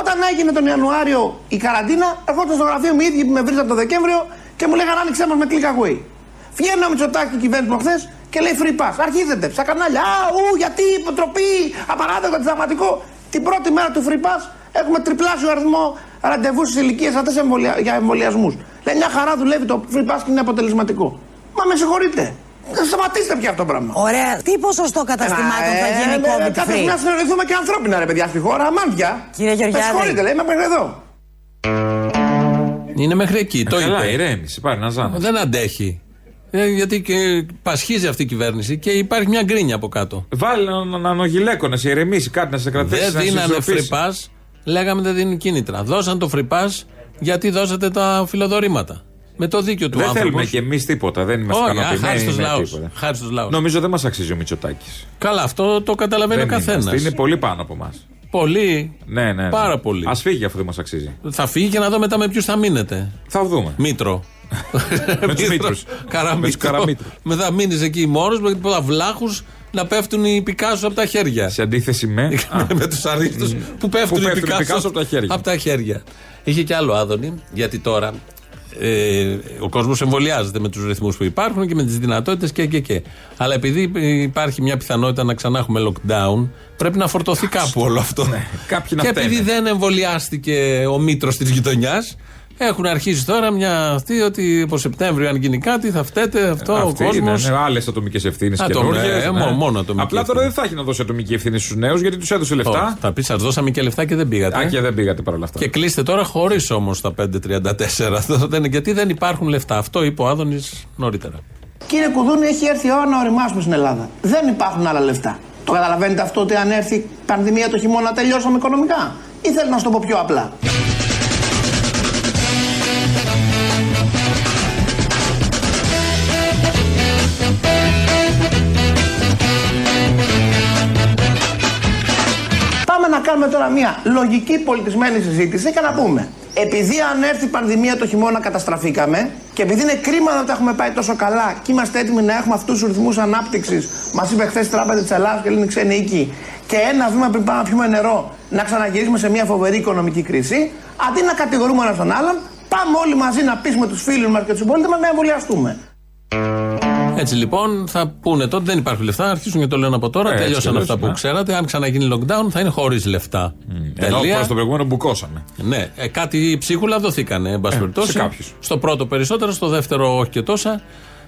Όταν έγινε τον Ιανουάριο η καραντίνα, ερχόταν στο γραφείο μου οι ίδιοι που με βρίζαν το Δεκέμβριο και μου λέγανε άνοιξε μας με click away. Βγαίνει ο Μητσοτάκη και η κυβέρνηση προχθέ και λέει free pass. Αρχίζεται στα κανάλια. Α, ου, γιατί, υποτροπή, απαράδεκτο, αντισαγματικό. Την πρώτη μέρα του free pass έχουμε τριπλάσιο αριθμό ραντεβού στις ηλικίες αυτέ για εμβολιασμούς. Λέει μια χαρά δουλεύει το free pass και είναι αποτελεσματικό. Μα με συγχωρείτε. Ε, Σταματήστε πια αυτό το πράγμα. Ωραία. Τι ποσοστό καταστημάτων θα γίνει ε, COVID Κάθε free; να συνεργηθούμε και ανθρώπινα, ρε παιδιά, στη χώρα. Αμάντια. Κύριε Γεωργιάδη. Με συγχωρείτε, λέει, είμαι μέχρι εδώ. Είναι μέχρι εκεί. Το Ε, Καλά, είπε. ηρέμηση, πάρει ένα ζάνο. Δεν αντέχει. Ε, γιατί και πασχίζει αυτή η κυβέρνηση και υπάρχει μια γκρίνια από κάτω. Βάλει να, να ανογυλέκω, να σε ηρεμήσει, κάτι να σε κρατήσει. Δεν να σε δίνανε ισορροπήσει. free pass, λέγαμε δεν δίνουν κίνητρα. Δώσαν το free pass γιατί δώσατε τα φιλοδορήματα. Με το δίκιο του Δεν άνθρωπου. θέλουμε κι εμείς τίποτα. Δεν είμαστε Όχι, ικανοποιημένοι. χάρη στους με λαούς. τίποτα. Χάρη στους λαούς. Νομίζω δεν μας αξίζει ο Μητσοτάκης. Καλά, αυτό το καταλαβαίνει ο καθένας. Είναι πολύ πάνω από εμάς. Πολύ. Ναι, ναι, ναι. Πάρα πολύ. Α φύγει αφού δεν μας αξίζει. Θα φύγει και να δω μετά με ποιους θα μείνετε. Θα δούμε. Μήτρο. Με τους Μήτρους. Καραμήτρο. Με τους Καραμήτρους. Μετά μείνεις εκεί μόνος με τίποτα βλάχους να πέφτουν οι Πικάσο από τα χέρια. Σε αντίθεση με. Α, με τους αρίστους που πέφτουν, Που οι πέφτουν οι Πικάσο Πικάσο από τα χέρια. από τα χέρια. Είχε και άλλο άδωνη, γιατί τώρα ε, ο κόσμος εμβολιάζεται με τους ρυθμούς που υπάρχουν και με τις δυνατότητες και, και, και. Αλλά επειδή υπάρχει μια πιθανότητα να ξανά έχουμε lockdown, πρέπει να φορτωθεί κάπου όλο αυτό. Ναι, κάποιοι να και φταίνε. επειδή δεν εμβολιάστηκε ο μήτρος της γειτονιάς, έχουν αρχίσει τώρα μια αυτή ότι από Σεπτέμβριο, αν γίνει κάτι, θα φταίτε αυτό ο Αυτή κόσμο. είναι ναι, άλλες ατομικές ευθύνες Α, το- καινούργιες, ε, ναι. μόνο- μόνο ατομική Απλά τώρα ευθύνη. δεν θα έχει να δώσει ατομική ευθύνη στους νέους γιατί τους έδωσε λεφτά. Θα πεις, σας δώσαμε και λεφτά και δεν πήγατε. Α, και δεν πήγατε παρόλα αυτά. Και κλείστε τώρα χωρίς όμως τα 5.34. Αυτό δεν είναι- Γιατί δεν υπάρχουν λεφτά. Αυτό είπε ο Άδωνης νωρίτερα. Κύριε Κουδούνη, έχει έρθει η ώρα να οριμάσουμε στην Ελλάδα. Δεν υπάρχουν άλλα λεφτά. Το καταλαβαίνετε αυτό ότι αν έρθει η πανδημία το χειμώνα τελειώσαμε οικονομικά; Ή θέλω να σου το πω πιο απλά. Κάνουμε τώρα μια λογική πολιτισμένη συζήτηση και να πούμε. Επειδή αν έρθει η πανδημία το χειμώνα καταστραφήκαμε και επειδή είναι κρίμα να τα έχουμε πάει τόσο καλά και είμαστε έτοιμοι να έχουμε αυτούς τους ρυθμούς ανάπτυξης, μας είπε χθες η Τράπεζα της Ελλάδας και λένε ξένοι οίκοι, και ένα βήμα πριν πάμε να πιούμε νερό, να ξαναγυρίσουμε σε μια φοβερή οικονομική κρίση, αντί να κατηγορούμε ένα τον άλλον, πάμε όλοι μαζί να πείσουμε τους φίλους μας και τους συμπολίτε μας να εμβολιαστούμε. Έτσι λοιπόν θα πούνε τότε δεν υπάρχουν λεφτά, αρχίσουν και το λένε από τώρα. Ε, έτσι τελειώσαν κι αυτά αλλιώς, που ναι. ξέρατε. Αν ξαναγίνει lockdown θα είναι χωρίς λεφτά. Ενώ προς το προηγούμενο μπουκώσαμε. Ναι, ε, κάτι ψίχουλα δοθήκανε, εν πάση Ε, περιπτώσει. σε κάποιους. Στο πρώτο περισσότερο, στο δεύτερο όχι και τόσα.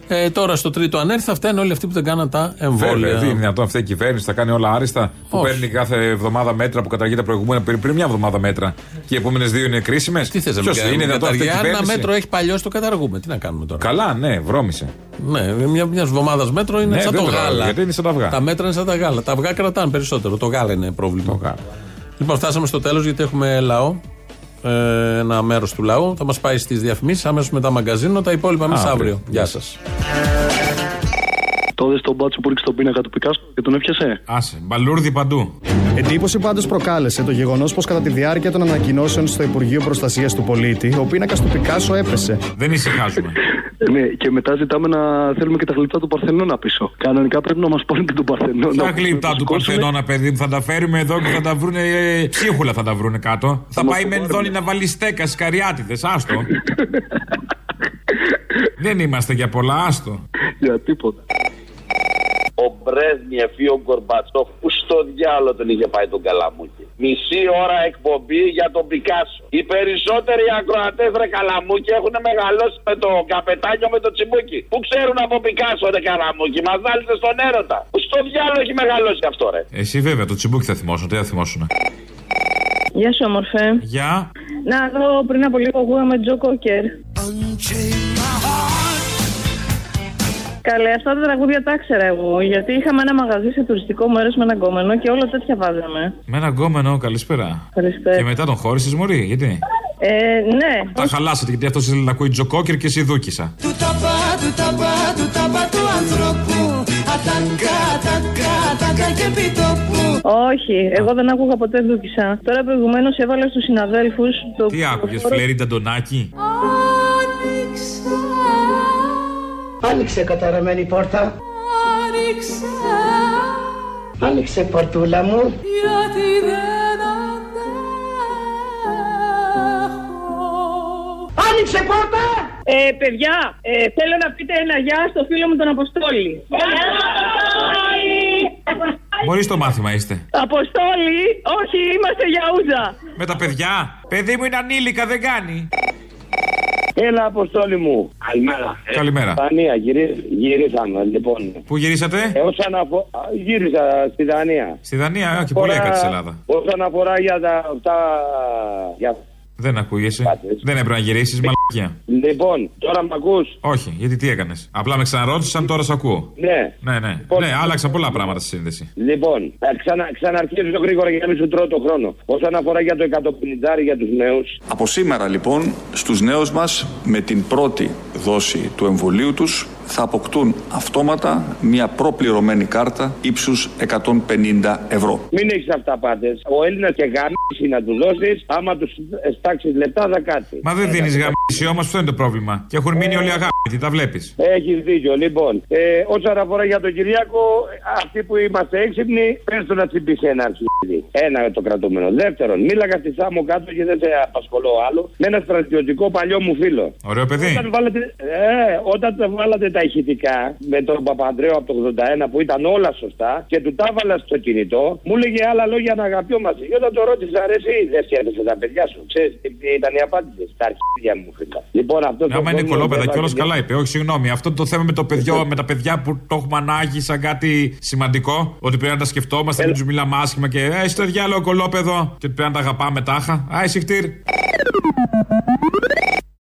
Ε, τώρα στο τρίτο αν έρθει θα φταίνουν όλοι αυτοί που δεν κάναν τα εμβόλια. Βέβαια, δεν είναι δυνατόν αυτή η κυβέρνηση θα κάνει όλα άριστα. Που Όχι. παίρνει κάθε εβδομάδα μέτρα που καταργεί τα προηγούμενα πριν, πριν μια εβδομάδα μέτρα. Και οι επόμενες δύο είναι κρίσιμες. Τι θες να Ποιος μην κάνουμε, είναι δυνατόν αυτή η καταργεί; Αν ένα κυβέρνηση; μέτρο έχει παλιό, το καταργούμε. Τι να κάνουμε τώρα; Καλά, ναι, βρώμησε. Ναι, μια μιας εβδομάδα μέτρο είναι Ναι, σαν δεν το το γάλα. καταλαβαίνω, γιατί είναι σαν τα αυγά. Τα μέτρα είναι σαν τα γάλα. Τα αυγά κρατάνε περισσότερο. Το γάλα είναι πρόβλημα. Λοιπόν, φτάσαμε στο τέλος γιατί έχουμε λαό. Ε, ένα μέρος του λαού. Θα μας πάει στις διαφημίσεις αμέσως μετά μαγκαζίνο. Τα υπόλοιπα εμείς Αύριο. αύριο. Γεια Γεια σας. Το είδε τον μπάτσο που ρίξε τον πίνακα του Πικάσο και τον έπιασε. Άσε, μπαλούρδι παντού. Εντύπωση πάντως προκάλεσε το γεγονός πως κατά τη διάρκεια των ανακοινώσεων στο Υπουργείο Προστασίας του Πολίτη, ο πίνακας του Πικάσο έπεσε. Δεν ησυχάζουμε. ναι, και μετά ζητάμε να θέλουμε και τα γλυπτά του Παρθενώνα πίσω. Κανονικά πρέπει να μας πούνε και τον Παρθενώνα. Τα γλύπτα του Παρθενώνα, παιδί μου, θα τα φέρουμε εδώ και θα τα βρούνε. ε, Ψίχουλα θα τα βρούνε κάτω. Θα πάει με ενδόνη να βάλει στέκα στι καριάτιδε. Άστο. Δεν είμαστε για πολλά, άστο. Για τίποτα. Ο Μπρέσνιεφ ή ο Γκορμπατσόφ που στο διάλογο τον είχε πάει τον Καλαμούκι. Μισή ώρα εκπομπή για τον Πικάσο. Οι περισσότεροι ακροατές ρε Καλαμούκι έχουν μεγαλώσει με το καπετάνιο με το τσιμπούκι. Που ξέρουν από Πικάσο ρε Καλαμούκι. Μας βάλετε στον έρωτα. Που στο διάλογο έχει μεγαλώσει αυτό ρε. Εσύ βέβαια, το τσιμπούκι θα θυμώσουν, τι θα θυμώσουν. Γεια σου, όμορφε. Γεια. Να, εδώ πριν από λίγο ακούγαμε Τζο Κόκερ. Καλέ, αυτά τα τραγούδια τα ήξερα εγώ. Γιατί είχαμε ένα μαγαζί σε τουριστικό μέρος με ένα γκόμενο και όλα τέτοια βάζαμε. Με ένα γκόμενο, καλησπέρα. Ευχαριστώ. Και μετά τον χώρισες, Μωρή, γιατί; Ε, ναι. Τα χαλάσατε γιατί αυτός ήθελε να ακούει τζοκόκερ και εσύ δούκισα. Του ταπά, του ταπά, του ταπά του ανθρώπου Ατακά, ατακά, ατακά και επιτόπου Όχι, εγώ δεν άκουγα ποτέ δούκισα. Τώρα προηγουμένως έβαλα στους συναδέλφους το. Τι άκουγες, Φλέρι Νταντονάκη; Άνοιξε καταραμένη πόρτα. Άνοιξε Άνοιξε πορτούλα μου. γιατί δεν Άνοιξε πόρτα! Ε, παιδιά, ε, θέλω να πείτε ένα γεια στο φίλο μου τον Αποστόλη. Μπορείς στο μάθημα είστε. Αποστόλη, όχι, είμαστε για ούζα. Με τα παιδιά. Παιδί μου είναι ανήλικα, δεν κάνει. Έλα, Αποστόλη μου. Καλημέρα. Καλημέρα. Δανία, γυρί- γυρίσαμε λοιπόν. Πού γυρίσατε; Ε, όσον αφο... α, Γύρισα στη Δανία. Στη Δανία, όχι, πολύ Αφορά- έκατσε της Ελλάδα. Όσον αφορά για τα. Αυτά... Για... Δεν ακούγεσαι. Δεν έπρεπε να γυρίσεις, μαλακία. Λοιπόν, τώρα μ' ακούς; Όχι, γιατί τι έκανες; Απλά με ξαναρώτησαν, τώρα σε ακούω. Ναι. Ναι, ναι. Ναι, άλλαξαν πολλά πράγματα στη σύνδεση. Λοιπόν, θα ξανα, ξαναρχίζω γρήγορα για να μην σου τρώω το χρόνο. Όσον αφορά για το 150 για τους νέους, Από σήμερα λοιπόν στους νέους μας με την πρώτη δόση του εμβολίου τους θα αποκτούν αυτόματα μια προπληρωμένη κάρτα ύψους 150 ευρώ. μην έχεις αυταπάτε. Ο Έλληνας και γάμιση να του δώσεις, άμα τους στάξεις λεπτά θα κάτσει. Μα δεν δίνεις γαμίσιο όμως, αυτό είναι το πρόβλημα. Και έχουν μείνει όλοι αγάπητοι, τα βλέπεις. Έχεις δίκιο. Λοιπόν, ε, όσον αφορά για τον Κυριάκο, αυτοί που είμαστε έξυπνοι, πες του να τσιμπήσει ένα αρχίδι. Ένα το κρατούμενο. Δεύτερον, μίλαγα στη Σάμο κάτω και δεν σε απασχολώ άλλο, με ένα στρατιωτικό παλιό μου φίλο. Ωραίο παιδί. Όταν βάλατε, ε, όταν τα βάλατε τα ηχητικά με τον Παπαντρέο από το 81 που ήταν όλα σωστά και του τα έβαλα στο κινητό, μου έλεγε άλλα λόγια να αγαπιόμαστε. Και όταν το ρώτησα, ρε, εσύ δεν σκέφτεσαι τα παιδιά σου. Ξέρεις τι τι ήταν η απάντηση. Τα αρχίδια μου Λοιπόν, αυτός Άμα είναι κολόπεδα κιόλας, καλά είπε. Όχι, συγγνώμη. Αυτό το θέμα με, το παιδιό, με τα παιδιά που το έχουμε ανάγκη σαν κάτι σημαντικό. Ότι πρέπει να τα σκεφτόμαστε, να μην τους μιλάμε άσχημα και έχει το διάλογο κολόπεδο. Και ότι πρέπει να τα αγαπάμε τάχα. Α, εσύ